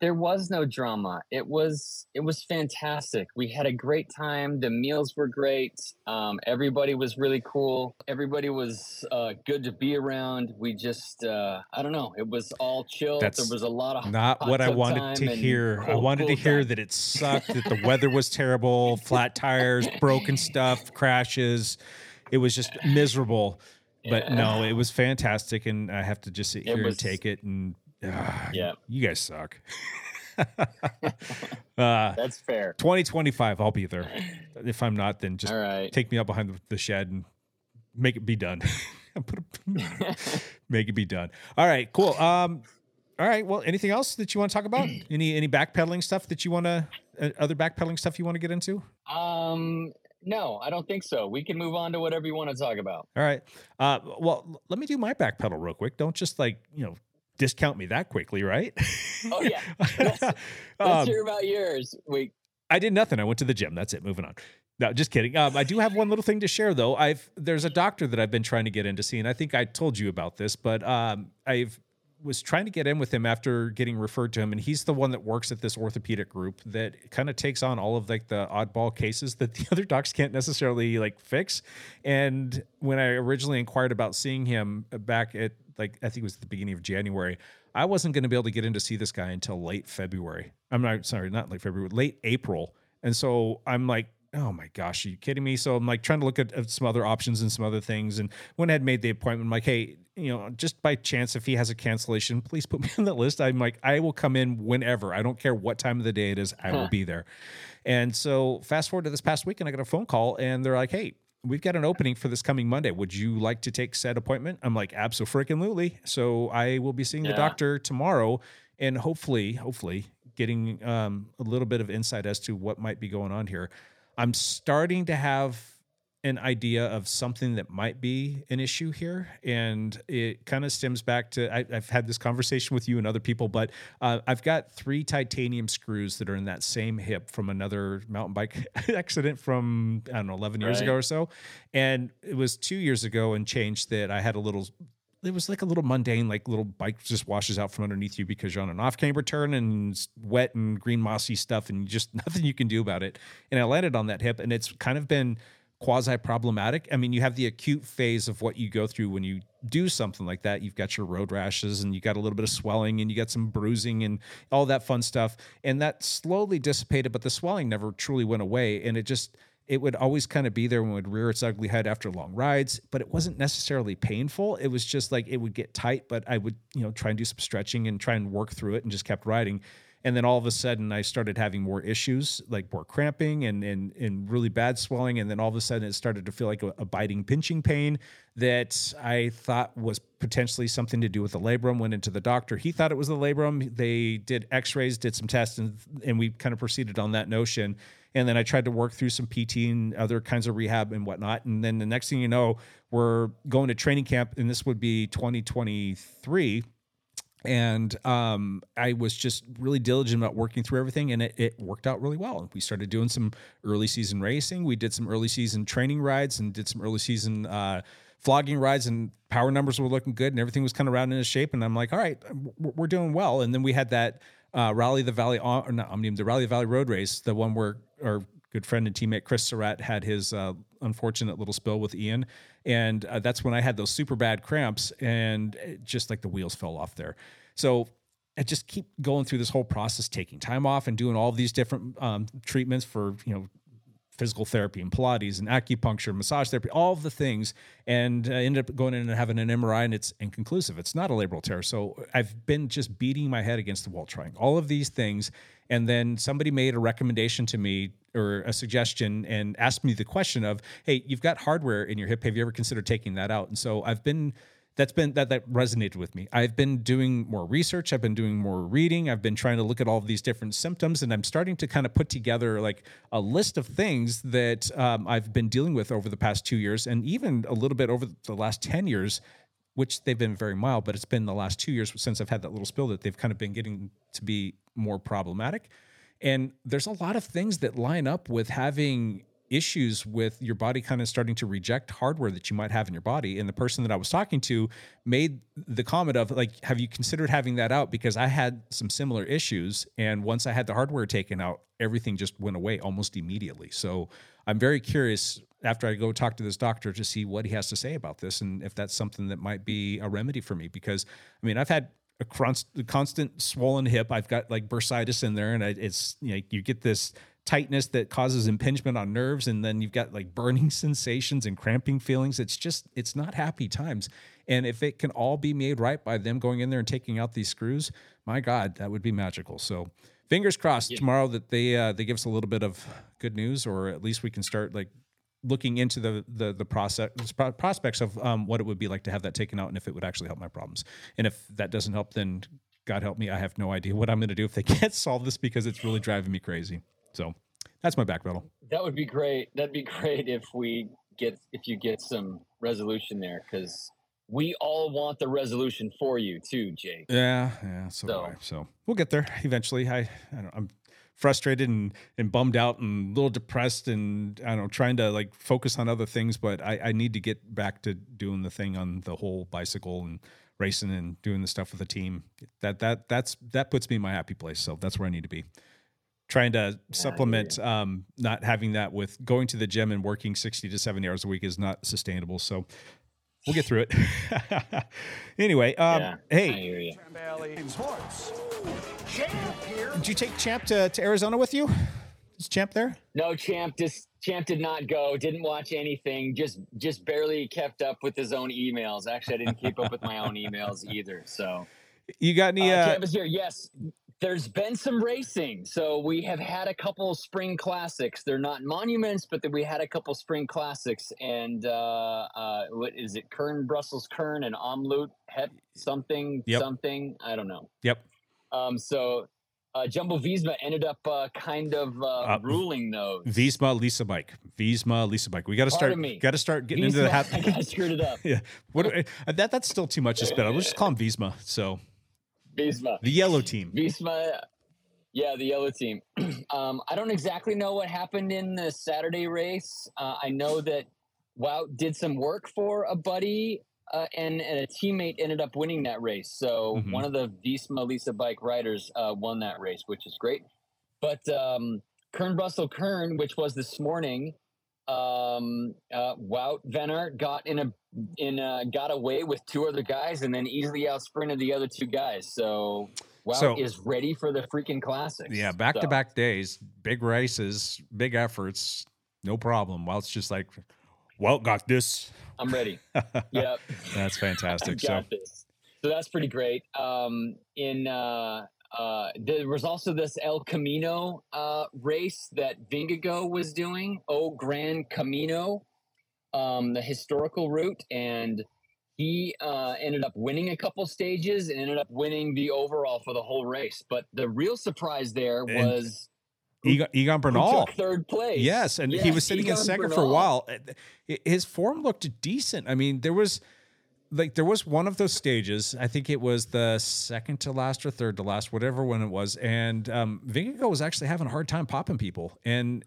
there was no drama. It was it was fantastic. We had a great time. The meals were great. Um, everybody was really cool. Everybody was uh, good to be around. We just uh, I don't know. It was all chill. That's there was a lot of not what I wanted to hear. I cold wanted to hear time. that it sucked, that the weather was terrible, flat tires, broken stuff, crashes. It was just miserable. But no, it was fantastic, and I have to just sit It here was- and take it. And ah, Yeah. you guys suck. uh, That's fair. 2025, I'll be there. If I'm not, then just right. take me out behind the- the shed and make it be done. Make it be done. All right, cool. Um, all right. Well, anything else that you want to talk about? Any any backpedaling stuff that you want to uh, other backpedaling stuff you want to get into? Um, no, I don't think so. We can move on to whatever you want to talk about. All right. Uh, well, let me do my backpedal real quick. Don't just like you know discount me that quickly, right? Oh yeah. Let's, let's Um, hear about yours. We I did nothing. I went to the gym. That's it. Moving on. No, just kidding. Um, I do have one little thing to share though. I've there's a doctor that I've been trying to get in to see, and I think I told you about this, but um, I've was trying to get in with him after getting referred to him, and he's the one that works at this orthopedic group that kind of takes on all of like the oddball cases that the other docs can't necessarily like fix. And when I originally inquired about seeing him back at like I think it was the beginning of January, I wasn't going to be able to get in to see this guy until late February. I'm not sorry, not late February, late April. And so I'm like, oh my gosh, are you kidding me? So I'm like trying to look at, at some other options and some other things. And when I had made the appointment, I'm like, hey, you know, just by chance, if he has a cancellation, please put me on the list. I'm like, I will come in whenever. I don't care what time of the day it is, I will be there. And so fast forward to this past week, and I got a phone call and they're like, hey, we've got an opening for this coming Monday. Would you like to take said appointment? I'm like, absolutely. So I will be seeing the doctor tomorrow and hopefully, hopefully getting um, a little bit of insight as to what might be going on here. I'm starting to have an idea of something that might be an issue here. And it kind of stems back to I, have had this conversation with you and other people, but uh, I've got three titanium screws that are in that same hip from another mountain bike accident from, I don't know, 11 years Right. ago or so. And it was two years ago and changed that I had a little it was like a little mundane, like little bike just washes out from underneath you because you're on an off camber turn and it's wet and green mossy stuff and just nothing you can do about it. And I landed on that hip and it's kind of been quasi problematic. I mean, you have the acute phase of what you go through when you do something like that. You've got your road rashes and you got a little bit of swelling and you got some bruising and all that fun stuff. And that slowly dissipated, but the swelling never truly went away. And it just, it would always kind of be there it would rear its ugly head after long rides, but it wasn't necessarily painful. It was just like it would get tight, but I would, you know, try and do some stretching and try and work through it and just kept riding. And then all of a sudden I started having more issues, like more cramping and and, and really bad swelling. And then all of a sudden it started to feel like a, a biting, pinching pain that I thought was potentially something to do with the labrum. Went into the doctor. He thought it was the labrum. They did x-rays, did some tests, and, and we kind of proceeded on that notion. And then I tried to work through some PT and other kinds of rehab and whatnot. And then the next thing you know, we're going to training camp, and this would be 2023 and um, I was just really diligent about working through everything, and it, it worked out really well. And we started doing some early season racing. We did some early season training rides, and did some early season uh, flogging rides, and power numbers were looking good, and everything was kind of round into shape. And I'm like, all right, we're, doing well. And then we had that uh, Rally the Valley, or not, I mean the Rally the Valley Road Race, the one where our good friend and teammate Chris Surratt had his uh, unfortunate little spill with Ian, and uh, that's when I had those super bad cramps, and just like the wheels fell off there. So I just keep going through this whole process, taking time off and doing all these different um, treatments for you know physical therapy and Pilates and acupuncture, massage therapy, all the things, and I ended up going in and having an MRI, and it's inconclusive. It's not a labral tear. So I've been just beating my head against the wall, trying all of these things, and then somebody made a recommendation to me or a suggestion and asked me the question of, "Hey, you've got hardware in your hip. Have you ever considered taking that out?" And so I've been that's been that that resonated with me. I've been doing more research, I've been doing more reading, I've been trying to look at all of these different symptoms, and I'm starting to kind of put together like a list of things that um, I've been dealing with over the past two years, and even a little bit over the last ten years. Which they've been very mild, but it's been the last two years since I've had that little spill that they've kind of been getting to be more problematic. And there's a lot of things that line up with having issues with your body kind of starting to reject hardware that you might have in your body. And the person that I was talking to made the comment of like, have you considered having that out? Because I had some similar issues. And once I had the hardware taken out, everything just went away almost immediately. So I'm very curious after I go talk to this doctor to see what he has to say about this and if that's something that might be a remedy for me. Because I mean, I've had a const- constant swollen hip. I've got like bursitis in there, and I, it's you know you get this tightness that causes impingement on nerves, and then you've got like burning sensations and cramping feelings. It's just it's not happy times. And if it can all be made right by them going in there and taking out these screws, my God, that would be magical. So fingers crossed tomorrow that they uh, they give us a little bit of good news, or at least we can start like looking into the the the process prospects of um, what it would be like to have that taken out and if it would actually help my problems. And if that doesn't help, then God help me, I have no idea what I'm going to do if they can't solve this because it's really driving me crazy. So that's my back pedal. That would be great. That'd be great if we get if you get some resolution there because we all want the resolution for you too, Jake. Yeah, yeah. So, So- so we'll get there eventually. I, I don't, I'm frustrated and, and bummed out and a little depressed and I don't know, trying to like focus on other things, but I, I need to get back to doing the thing on the whole bicycle and racing and doing the stuff with the team. That that that's that puts me in my happy place. So that's where I need to be. Trying to supplement um, not having that with going to the gym and working 60 to 70 hours a week is not sustainable. So we'll get through it. anyway, um, Yeah, hey, I hear you. did you take Champ to, to Arizona with you? Is Champ there? No, Champ just Champ did not go. Didn't watch anything. Just just barely kept up with his own emails. Actually, I didn't keep up with my own emails either. So You got any? uh, Uh, Champ is here. Yes, there's been some racing. So we have had a couple spring classics. They're not monuments, but that we had a couple spring classics. And uh, uh, what is it? Kern, Brussels, Kern, and Omloop, Het something, Yep. something. I don't know. yep. Um, so uh, Jumbo Visma ended up uh, kind of uh, Uh, ruling those. Visma Lease a Bike. Visma Lease a Bike. We got to start. Got to start getting into the Visma- I screwed it up. yeah. What do that that's still too much to spell. We'll just call him Visma. So Visma. the yellow team. Visma, yeah, the yellow team. um, I don't exactly know what happened in the Saturday race. Uh, I know that Wout did some work for a buddy, uh, and, and a teammate ended up winning that race. So Mhm. one of the Visma Lease a Bike riders uh, won that race, which is great. But um, Kern Russell Kern, which was this morning, um, uh, Wout Van Aert got in a in a, got away with two other guys and then easily out sprinted the other two guys. So Wout So- is ready for the freaking classics. Yeah, back to back days, big races, big efforts, no problem. It's just like, well, got this. I'm ready. yep. That's fantastic. So this. So that's pretty great. Um, in uh, uh, there was also this El Camino uh, race that Vingegaard was doing, O Gran Camino, um, the historical route, and he uh, ended up winning a couple stages and ended up winning the overall for the whole race. But the real surprise there was Egan, Egan Bernal. took third place. Yes, and he was sitting in Egan second for a while. His form looked decent. I mean, there was like there was one of those stages. I think it was the second to last or third to last, whatever one it was. And um, Vingegaard was actually having a hard time popping people, and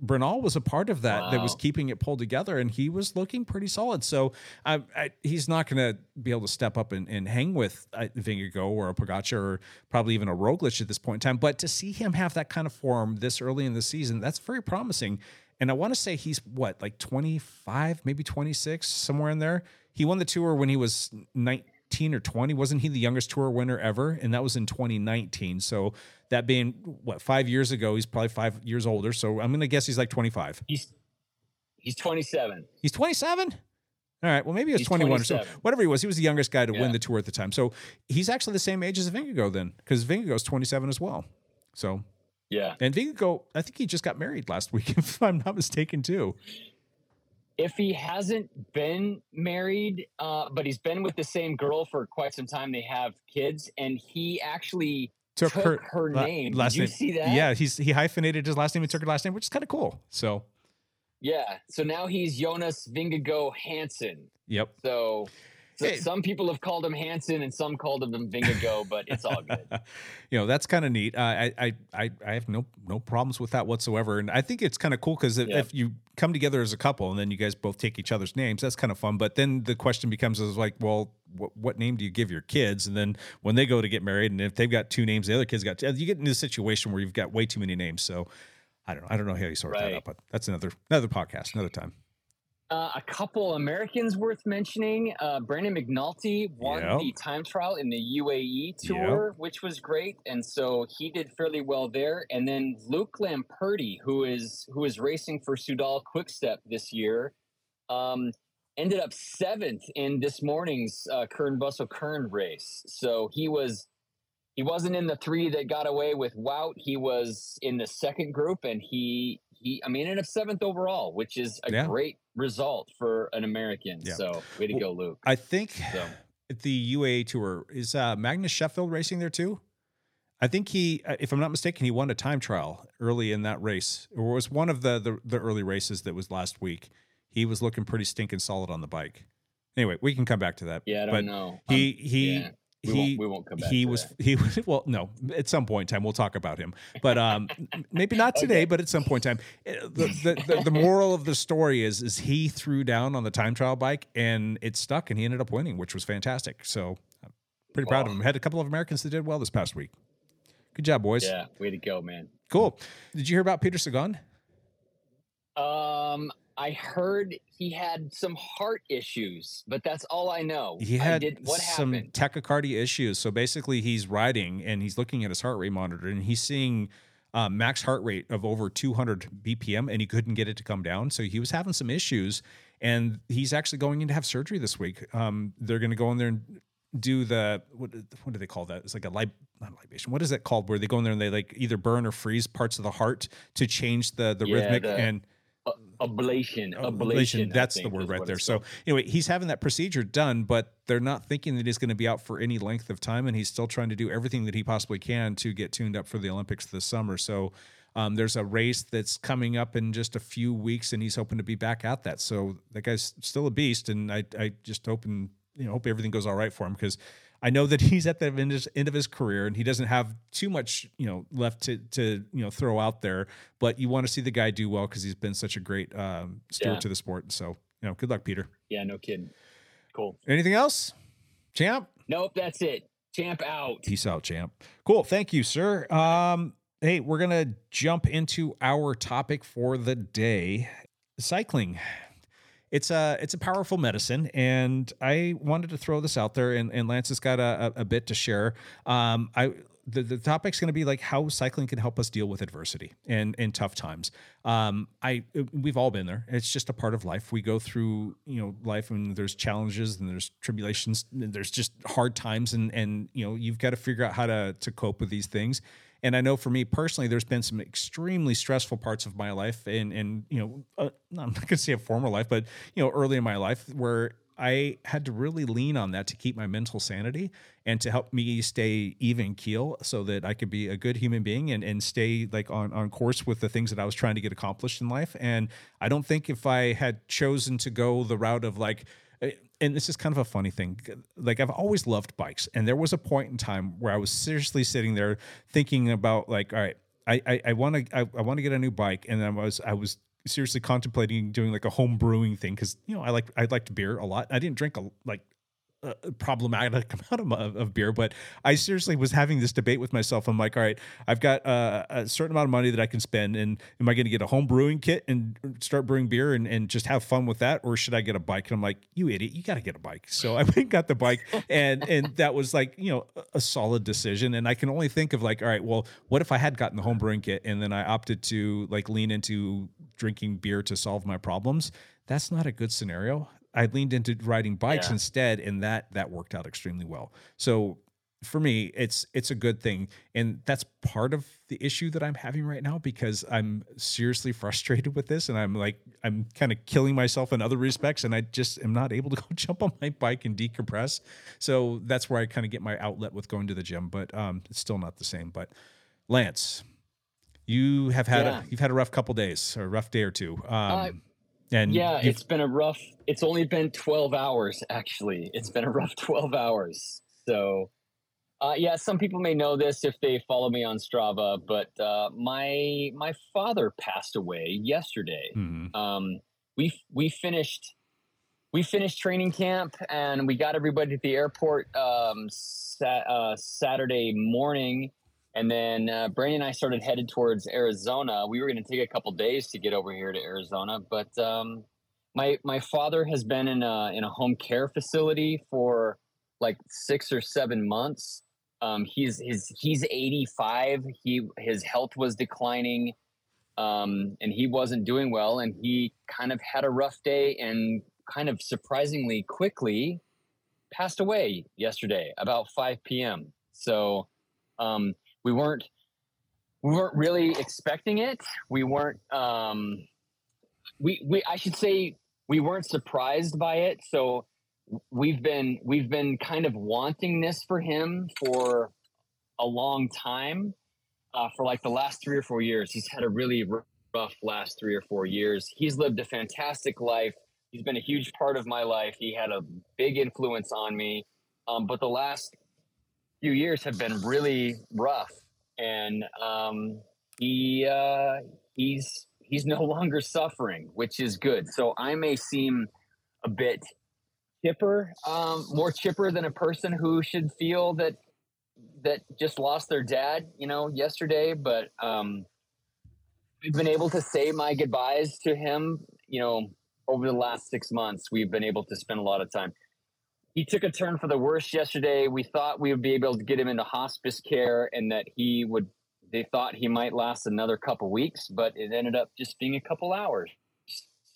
Bernal was a part of that that was keeping it pulled together, and he was looking pretty solid. So I, I, he's not going to be able to step up and, and hang with uh, Vingegaard or a Pogacar or probably even a Roglic at this point in time. But to see him have that kind of form this early in the season, that's very promising. And I want to say he's what, like 25, maybe 26, somewhere in there. He won the tour when he was 19 or 20. Wasn't he the youngest tour winner ever? And that was in 2019. So that being what, five years ago, he's probably five years older. So I'm going to guess he's like 25. He's he's 27. He's 27? All right. Well, maybe he was He's 21 or so. Whatever he was, he was the youngest guy to Yeah. win the tour at the time. So he's actually the same age as Vingegaard then, because Vingegaard's 27 as well. So, Yeah. and Vingegaard, I think he just got married last week, if I'm not mistaken, too. If he hasn't been married, uh, but he's been with the same girl for quite some time, they have kids, and he actually took, her, la- name. Last Did you name. see that? Yeah, he's he hyphenated his last name and took her last name, which is kind of cool. So, Yeah. So now he's Jonas Vingegaard Hansen. yep. So, so Hey. some people have called him Hansen and some called him Vingago, but it's all good. you know that's kind of neat. Uh, I, I I I have no no problems with that whatsoever, and I think it's kind of cool because if, Yeah. if you come together as a couple and then you guys both take each other's names, that's kind of fun. But then the question becomes is like, well, what, what name do you give your kids? And then when they go to get married, and if they've got two names, the other kids got two, you get into a situation where you've got way too many names. So I don't know. I don't know how you sort that out, but that's another another podcast, another time. Uh, a couple Americans worth mentioning. Uh, Brandon McNulty won Yep. the time trial in the UAE tour, which was great, and so he did fairly well there. And then Luke Lamperti, who is who is racing for Soudal Quickstep this year, um, ended up seventh in this morning's uh, Kern Bussell Kern race. So he was he wasn't in the three that got away with Wout. He was in the second group, and he he I mean ended up seventh overall, which is a Yeah. great result for an American. Yeah. So way to go, Luke. I think So the UAE tour is uh, Magnus Sheffield racing there too. I think he, uh, if I'm not mistaken, he won a time trial early in that race, or was one of the, the the early races that was last week. He was looking pretty stinking solid on the bike. Anyway, we can come back to that. yeah, I don't but know. He Um, he yeah, we he won't we won't come back. he was that. he was well no at some point in time we'll talk about him but um maybe not today Okay. but at some point in time Uh, the, the, the, the moral of the story is is he threw down on the time trial bike and it stuck and he ended up winning which was fantastic so I'm pretty proud of him had a couple of Americans that did well this past week good job boys Yeah, way to go, man. cool did you hear about Peter Sagan Um, I heard he had some heart issues, but that's all I know. he had did, what some happened? tachycardia issues. So basically, he's riding and he's looking at his heart rate monitor and he's seeing uh, max heart rate of over 200 BPM, and he couldn't get it to come down. So he was having some issues, and he's actually going in to have surgery this week. Um, they're going to go in there and do the what, what do they call that? It's like a lib, not libation. What is that called? Where they go in there and they like either burn or freeze parts of the heart to change the the Yeah, rhythmic the- and ablation. Oh, Ablation. I That's the word right there. So anyway, he's having that procedure done, but they're not thinking that he's going to be out for any length of time, and he's still trying to do everything that he possibly can to get tuned up for the Olympics this summer. So. Um, there's a race that's coming up in just a few weeks, and he's hoping to be back at that. So that guy's still a beast, and I, I just hope and you know hope everything goes all right for him because I know that he's at the end of- end of his career and he doesn't have too much, you know, left to to you know throw out there. But you want to see the guy do well because he's been such a great um, steward Yeah. to the sport. So you know, good luck, Peter. Yeah, no kidding. Cool. Anything else, champ? Nope, that's it. Champ out. Peace out, champ. Cool. Thank you, sir. Um, hey, we're gonna jump into our topic for the day: cycling. It's a it's a powerful medicine, and I wanted to throw this out there. And, and Lance has got a, a, a bit to share. Um, I the, the topic's going to be like how cycling can help us deal with adversity and and tough times. Um, I we've all been there. It's just a part of life. We go through you know life and there's challenges and there's tribulations. And there's just hard times, and and you know you've got to figure out how to to cope with these things. And I know for me personally, there's been some extremely stressful parts of my life, and and you know, uh, I'm not to say a former life, but you know, early in my life where I had to really lean on that to keep my mental sanity and to help me stay even keel, so that I could be a good human being and and stay like on on course with the things that I was trying to get accomplished in life. And I don't think if I had chosen to go the route of like Uh, and this is kind of a funny thing. Like I've always loved bikes, and there was a point in time where I was seriously sitting there thinking about like, all right, I I want to I, I want to get a new bike, and I was I was seriously contemplating doing like a home brewing thing because you know I like I liked beer a lot. I didn't drink a like a problematic amount of, of beer, but I seriously was having this debate with myself. I'm like, all right, I've got uh, a certain amount of money that I can spend, and am I going to get a home brewing kit and start brewing beer and, and just have fun with that, or should I get a bike? And I'm like, you idiot, you got to get a bike. So I went and got the bike, and and that was like you know a solid decision. And I can only think of like, all right, well, what if I had gotten the home brewing kit and then I opted to like lean into drinking beer to solve my problems? That's not a good scenario. I leaned into riding bikes Yeah. instead, and that that worked out extremely well. So for me, it's it's a good thing, and that's part of the issue that I'm having right now because I'm seriously frustrated with this, and I'm like I'm kind of killing myself in other respects, and I just am not able to go jump on my bike and decompress. So that's where I kind of get my outlet with going to the gym, but um, it's still not the same. But Lance, you have had Yeah. a, you've had a rough couple days, or a rough day or two. Um, Uh, and yeah, it's been a rough. It's only been twelve hours. Actually, it's been a rough twelve hours. So, uh, yeah, some people may know this if they follow me on Strava, but uh, my my father passed away yesterday. Mhm. Um, we we finished we finished training camp and we got everybody at the airport um, sa- uh, Saturday morning. And then uh, Brandon and I started headed towards Arizona. We were going to take a couple days to get over here to Arizona, but um, my my father has been in a in a home care facility for like six or seven months. Um, he's his he's eighty five. He his health was declining, um, and he wasn't doing well. And he kind of had a rough day, and kind of surprisingly quickly passed away yesterday about five p.m. So um, we weren't we weren't really expecting it. We weren't um, we we I should say we weren't surprised by it. So we've been we've been kind of wanting this for him for a long time. Uh, for like the last three or four years, he's had a really rough last three or four years. He's lived a fantastic life. He's been a huge part of my life. He had a big influence on me. Um, but the last few years have been really rough, and um, he uh, he's he's no longer suffering, which is good. So I may seem a bit chipper, um, more chipper than a person who should feel that that just lost their dad, you know, yesterday. But um, we've been able to say my goodbyes to him, you know, over the last six months. We've been able to spend a lot of time. He took a turn for the worse yesterday. We thought we would be able to get him into hospice care and that he would. They thought he might last another couple weeks, but it ended up just being a couple hours.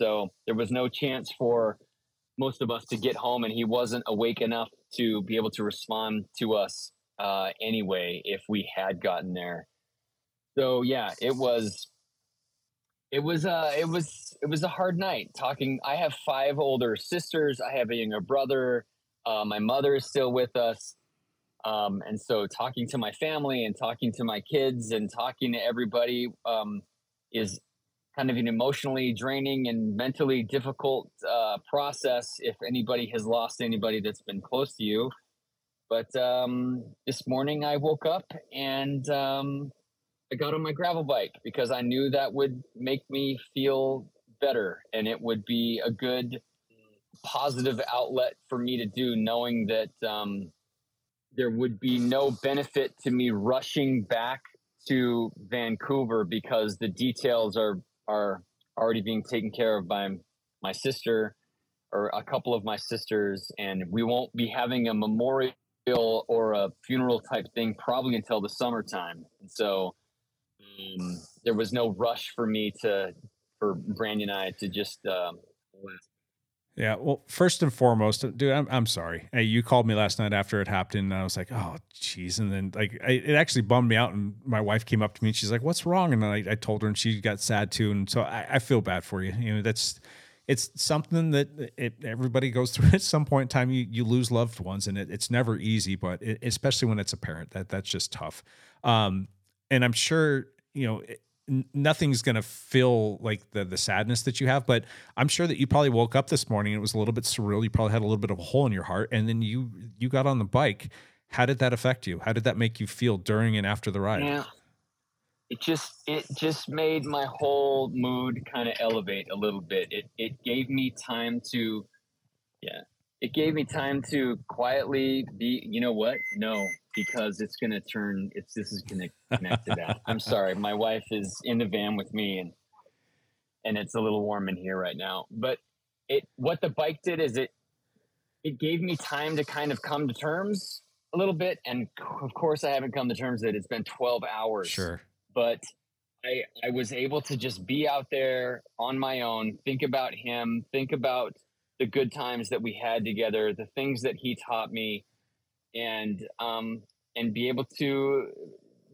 So there was no chance for most of us to get home, and he wasn't awake enough to be able to respond to us uh, anyway if we had gotten there. So yeah, it was it was uh it was it was a hard night talking i have five older sisters i have a younger brother uh, my mother is still with us. Um, and so talking to my family and talking to my kids and talking to everybody um, is kind of an emotionally draining and mentally difficult uh, process if anybody has lost anybody that's been close to you. But um, this morning i woke up and um, I got on my gravel bike because I knew that would make me feel better and it would be a good positive outlet for me to do, knowing that um, there would be no benefit to me rushing back to Vancouver because the details are are already being taken care of by my sister or a couple of my sisters, and we won't be having a memorial or a funeral type thing probably until the summertime. And so um, there was no rush for me to for Brandon and I to just um, Yeah, well, first and foremost, dude, I'm I'm sorry. Hey, you called me last night after it happened, and I was like, oh, jeez. And then like, I, it actually bummed me out. And my wife came up to me, and she's like, "What's wrong?" And I, I told her, and she got sad too. And so I, I feel bad for you. You know, that's it's something that it, everybody goes through at some point in time. You you lose loved ones, and it, it's never easy, but it, especially when it's a parent, that that's just tough. Um, and I'm sure you know. Nothing's going to feel like the the sadness that you have but i'm sure that you probably woke up this morning it was a little bit surreal you probably had a little bit of a hole in your heart and then you you got on the bike. How did that affect you? How did that make you feel during and after the ride? Yeah. It just it just made my whole mood kind of elevate a little bit. It it gave me time to yeah it gave me time to quietly be you know what? No because it's going to turn it's this is going to connect to that i'm sorry my wife is in the van with me and and it's a little warm in here right now but it what the bike did is it it gave me time to kind of come to terms a little bit and of course i haven't come to terms that it's been 12 hours sure. but i i was able to just be out there on my own think about him think about the good times that we had together the things that he taught me and um and be able to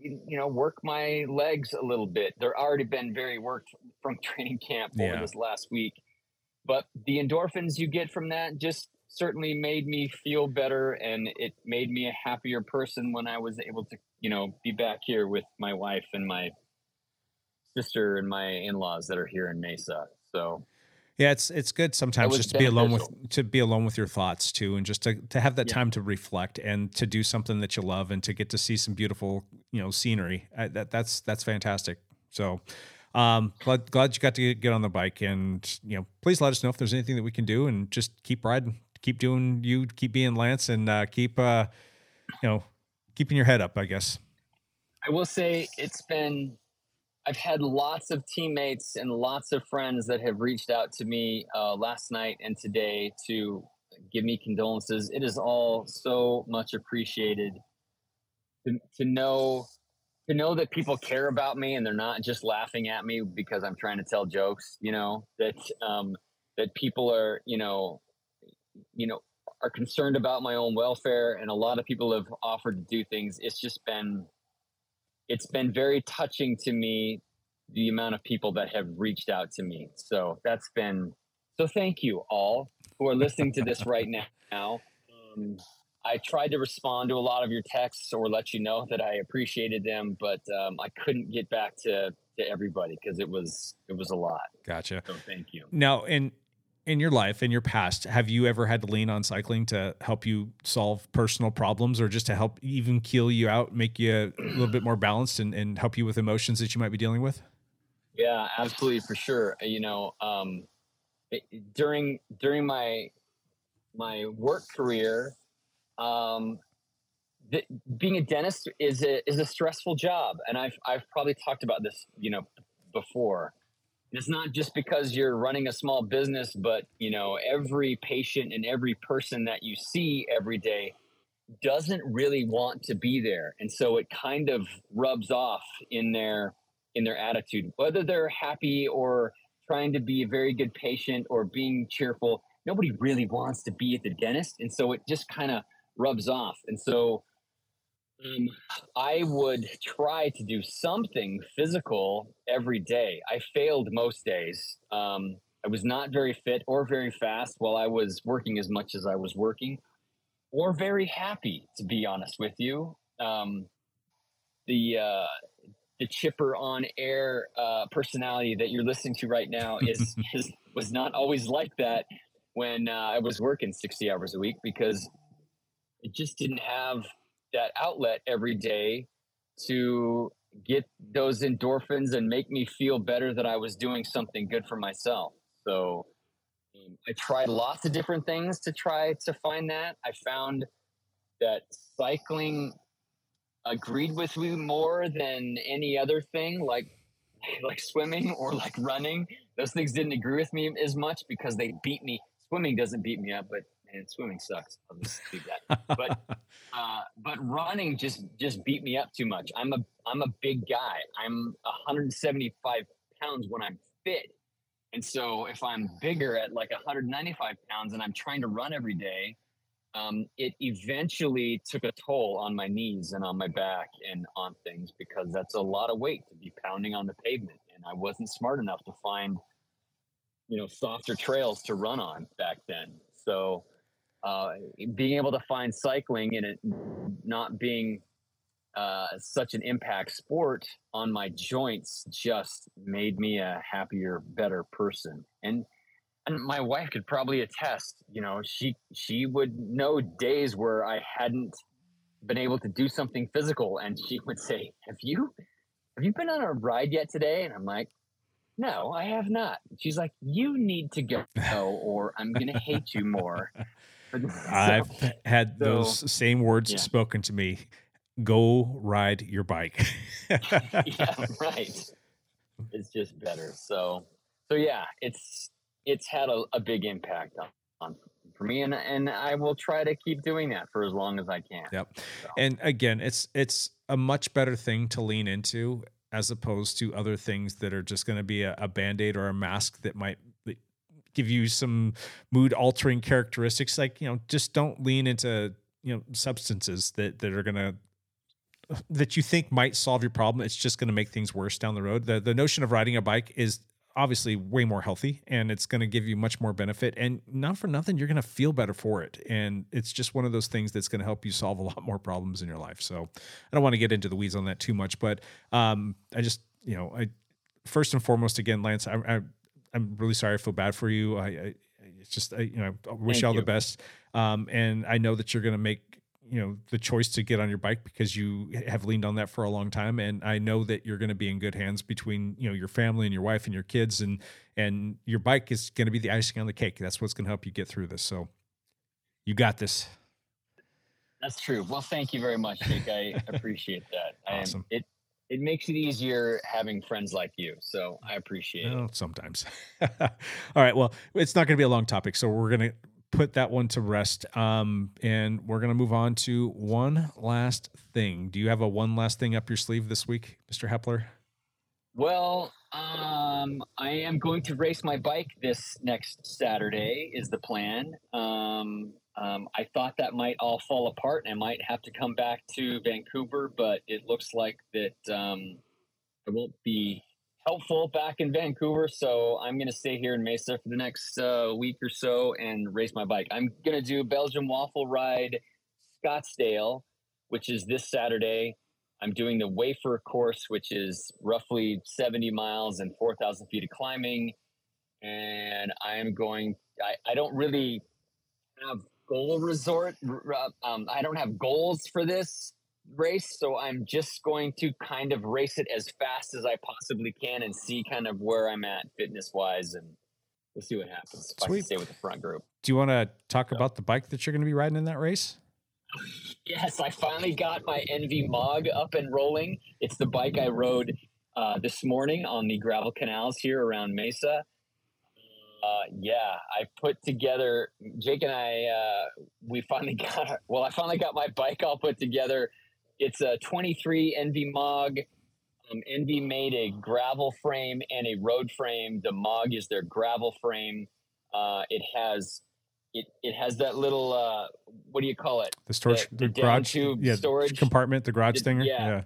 you know work my legs a little bit they're already been very worked from training camp over Yeah. this last week but the endorphins you get from that just certainly made me feel better and it made me a happier person when i was able to you know be back here with my wife and my sister and my in-laws that are here in mesa so Yeah, it's it's good sometimes just to be alone with to be alone with your thoughts too, and just to to have that Yeah. time to reflect and to do something that you love and to get to see some beautiful you know scenery. I, that that's that's fantastic. So. Um, glad, glad you got to get, get on the bike and, you know, please let us know if there's anything that we can do and just keep riding, keep doing you, keep being Lance and, uh, keep, uh, you know, keeping your head up, I guess. I will say it's been I've had lots of teammates and lots of friends that have reached out to me uh, last night and today to give me condolences. It is all so much appreciated to, to know to know that people care about me and they're not just laughing at me because I'm trying to tell jokes. You know that um, that people are you know you know are concerned about my own welfare and a lot of people have offered to do things. It's just been it's been very touching to me the amount of people that have reached out to me. So that's been so thank you all who are listening to this right now. Um, I tried to respond to a lot of your texts or let you know that I appreciated them, but um, I couldn't get back to to everybody because it was it was a lot. Gotcha. So thank you. Now, in in your life, in your past, have you ever had to lean on cycling to help you solve personal problems, or just to help even keel you out, make you a little bit more balanced, and, and help you with emotions that you might be dealing with? Yeah, absolutely for sure. You know, um, during during my my work career, um, th- being a dentist is a is a stressful job, and I've I've probably talked about this, you know, before. It's not just because you're running a small business, but you know, every patient and every person that you see every day doesn't really want to be there, and so it kind of rubs off in their in their attitude, whether they're happy or trying to be a very good patient or being cheerful. Nobody really wants to be at the dentist, and so it just kind of rubs off. And so, Um, I would try to do something physical every day. I failed most days. Um, I was not very fit or very fast while I was working as much as I was working, or very happy, to be honest with you. Um, the uh, the chipper on air uh, personality that you're listening to right now is, is was not always like that when uh, I was working 60 hours a week because it just didn't have that outlet every day to get those endorphins and make me feel better that I was doing something good for myself. So um, I tried lots of different things to try to find that. I found that cycling agreed with me more than any other thing, like like swimming or like running. Those things didn't agree with me as much because they beat me. Swimming doesn't beat me up, but man, swimming sucks. I'll just do that. But uh, but running just just beat me up too much. I'm a I'm a big guy. I'm 175 pounds when I'm fit, and so if I'm bigger at like 195 pounds and I'm trying to run every day, um, it eventually took a toll on my knees and on my back and on things because that's a lot of weight to be pounding on the pavement, and I wasn't smart enough to find you know softer trails to run on back then. So uh, being able to find cycling and it not being uh, such an impact sport on my joints just made me a happier, better person. And and my wife could probably attest. You know, she she would know days where I hadn't been able to do something physical, and she would say, "Have you have you been on a ride yet today?" And I'm like, "No, I have not." She's like, "You need to go, or I'm going to hate you more." I've had so- those same words yeah. spoken to me. Go ride your bike. yeah, right. It's just better. So, so yeah, it's it's had a, a big impact on, on for me, and and I will try to keep doing that for as long as I can. Yep. And again, it's it's a much better thing to lean into as opposed to other things that are just going to be a, a band-aid or a mask that might give you some mood altering characteristics like you know just don't lean into you know substances that that are going to that you think might solve your problem. It's just going to make things worse down the road. The the notion of riding a bike is obviously way more healthy and it's going to give you much more benefit and not for nothing you're going to feel better for it. And it's just one of those things that's going to help you solve a lot more problems in your life. So i don't want to get into the weeds on that too much but um i just you know i first and foremost again lance i, I i'm really sorry i feel bad for you i, I it's just I, you know I wish Thank you all the best um and i know that you're going to make you know the choice to get on your bike because you have leaned on that for a long time and i know that you're going to be in good hands between you know your family and your wife and your kids and and your bike is going to be the icing on the cake that's what's going to help you get through this so you got this That's true. Well, thank you very much, Jake. I appreciate that. I am- Awesome. it it makes it easier having friends like you. So I appreciate it. sometimes all right well it's not going to be a long topic so we're going to put that one to rest um and we're going to move on to one last thing do you have a one last thing up your sleeve this week mr hepler Well, um, I am going to race my bike this next Saturday. Is the plan? Um, um, I thought that might all fall apart, and I might have to come back to Vancouver, but it looks like that um, I won't be helpful back in Vancouver. So I'm going to stay here in Mesa for the next uh, week or so and race my bike. I'm going to do Belgian Waffle Ride Scottsdale, which is this Saturday. I'm doing the wafer course, which is roughly 70 miles and 4,000 feet of climbing. And I am going, I, I don't really have goal resort. Um, I don't have goals for this race. So I'm just going to kind of race it as fast as I possibly can and see kind of where I'm at fitness wise. And we'll see what happens if I can stay with the front group. do you want to talk about the bike that you're going to be riding in that race Yes, I finally got my ENVE Mog up and rolling. It's the bike I rode uh, this morning on the gravel canals here around Mesa. Uh, yeah, I put together. Jake and I, uh, we finally got. Well, I finally got my bike all put together. It's a 23 ENVE Mog. Um, ENVE made a gravel frame and a road frame. The Mog is their gravel frame. Uh, it has it it has that little uh, what do you call it? The storage, the, the, the garage, tube yeah, storage compartment, the garage The- thinger. yeah. yeah.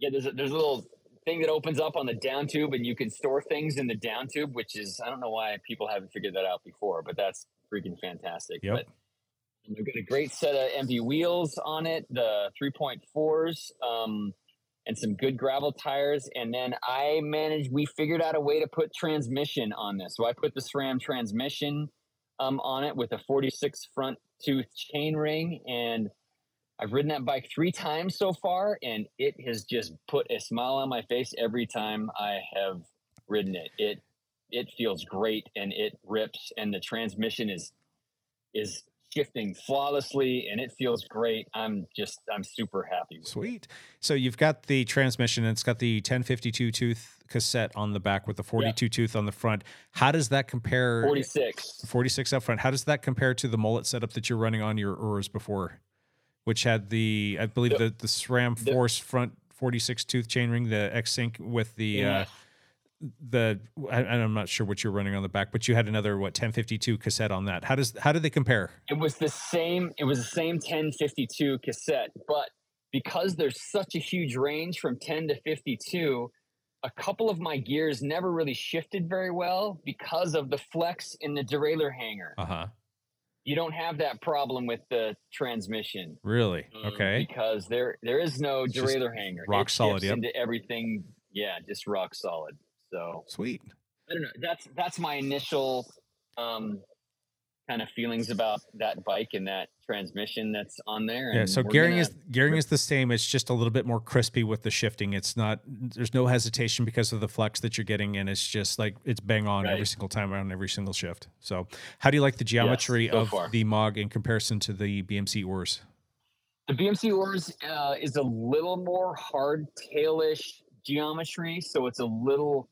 Yeah, there's a, there's a little thing that opens up on the down tube, and you can store things in the down tube, which is I don't know why people haven't figured that out before, but that's freaking fantastic. Yep. But we've got a great set of ENVE wheels on it, the 3.4s, um, and some good gravel tires. And then I managed, we figured out a way to put transmission on this. So I put the SRAM transmission um, on it with a 46 front tooth chain ring. And I've ridden that bike three times so far, and it has just put a smile on my face every time I have ridden it. It it feels great and it rips, and the transmission is is shifting flawlessly, and it feels great. I'm just I'm super happy. With it. Sweet. So you've got the transmission and it's got the 1052 tooth cassette on the back with the 42 tooth on the front. How does that compare? 46. 46 up front. How does that compare to the mullet setup that you're running on your Urs before, which had the, I believe, the, the SRAM the- Force front 46 tooth chainring, the X Sync with the, Yeah. uh, the, I, I'm not sure what you're running on the back, but you had another, what, 1052 cassette on that. How does, how do they compare? It was the same. It was the same 1052 cassette, but because there's such a huge range from 10 to 52, a couple of my gears never really shifted very well because of the flex in the derailleur hanger. Uh huh. You don't have that problem with the transmission. Really? um, Okay. Because there there is no derailleur hanger. rock It solid, yep. Into everything. Yeah, just rock solid. So Sweet. I don't know. That's that's my initial um, kind of feelings about that bike and that transmission that's on there. Yeah, so gearing gonna- is gearing is the same. It's just a little bit more crispy with the shifting. It's not there's no hesitation because of the flex that you're getting, and it's just like it's bang on every single time on every single shift. So, how do you like the geometry so of far. the Mog in comparison to the BMC URS? The BMC URS uh, is a little more hardtailish geometry, so it's a little.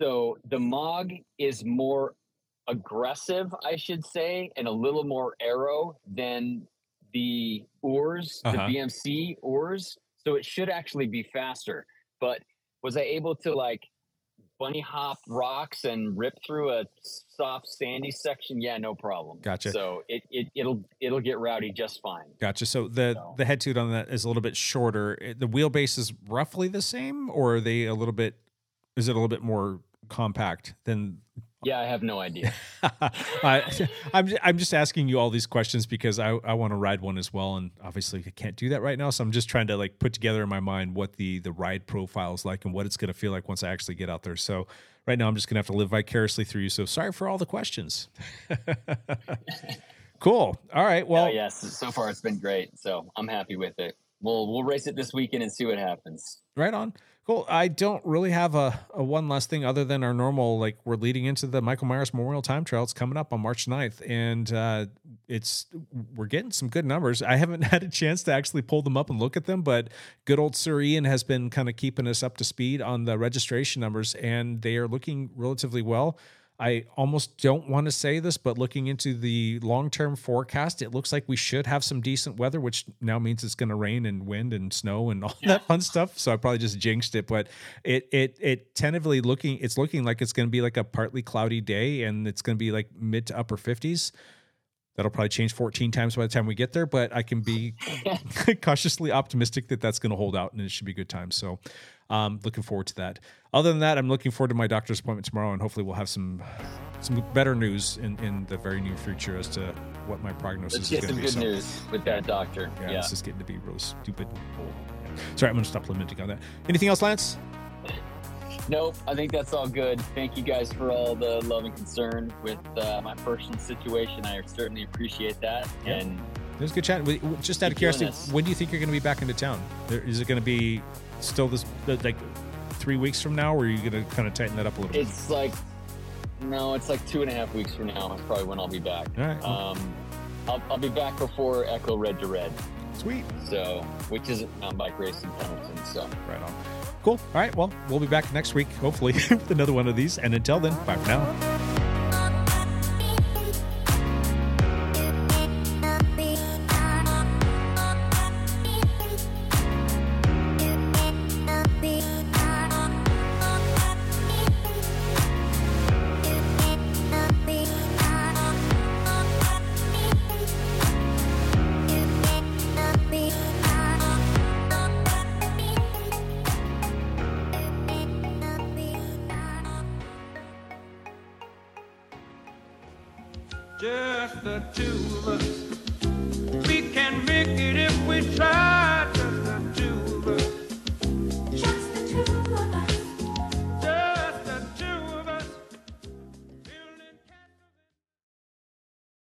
So the Mog is more aggressive, I should say, and a little more aero than the URS, Uh-huh. the BMC URS. So it should actually be faster. But was I able to like bunny hop rocks and rip through a soft sandy section? Yeah, no problem. Gotcha. So it, it it'll it'll get rowdy just fine. Gotcha. So the So- the head tube on that is a little bit shorter. The wheelbase is roughly the same, or are they a little bit? Is it a little bit more compact than Yeah, I have no idea. I, I'm I'm just asking you all these questions because I, I want to ride one as well, and obviously I can't do that right now. So I'm just trying to like put together in my mind what the the ride profile is like and what it's going to feel like once I actually get out there. So right now I'm just going to have to live vicariously through you. So sorry for all the questions. cool. All right. Well, Well, yes, so far it's been great. So I'm happy with it. We'll we'll race it this weekend and see what happens. Right on. Cool. I don't really have a, a one last thing other than our normal, like we're leading into the Michael Myers Memorial Time Trial. It's coming up on March 9th and uh, it's, we're getting some good numbers. I haven't had a chance to actually pull them up and look at them, but good old Sir Ian has been kind of keeping us up to speed on the registration numbers and they are looking relatively well. I almost don't want to say this, but looking into the long term forecast, it looks like we should have some decent weather, which now means it's going to rain and wind and snow and all that fun stuff. So I probably just jinxed it, but it it it tentatively looking it's looking like it's going to be like a partly cloudy day and it's going to be like mid to upper 50s. That'll probably change 14 times by the time we get there, but I can be cautiously optimistic that that's going to hold out and it should be a good time. So, um, looking forward to that. Other than that, I'm looking forward to my doctor's appointment tomorrow, and hopefully we'll have some some better news in, in the very near future as to what my prognosis Let's is get going to some be. good So, news with that doctor. yeah, Yeah. this is getting to be really stupid. Sorry, I'm going to stop limiting on that. Anything else, Lance? Nope, I think that's all good. Thank you guys for all the love and concern with uh, my personal situation. I certainly appreciate that. Yeah. And It was a good chat. Just out of curiosity, when do you think you're going to be back into town? Is it going to be still this like three weeks from now, or are you going to kind of tighten that up a little bit? it's like, no, it's like two and a half weeks from now. Is probably when I'll be back. All right. Um, I'll, I'll be back before Echo Red to Red. Sweet. So, which is mountain bike racing Pendleton. So, Right on. Cool. All right. Well, we'll be back next week, hopefully, with another one of these. And until then, bye for now.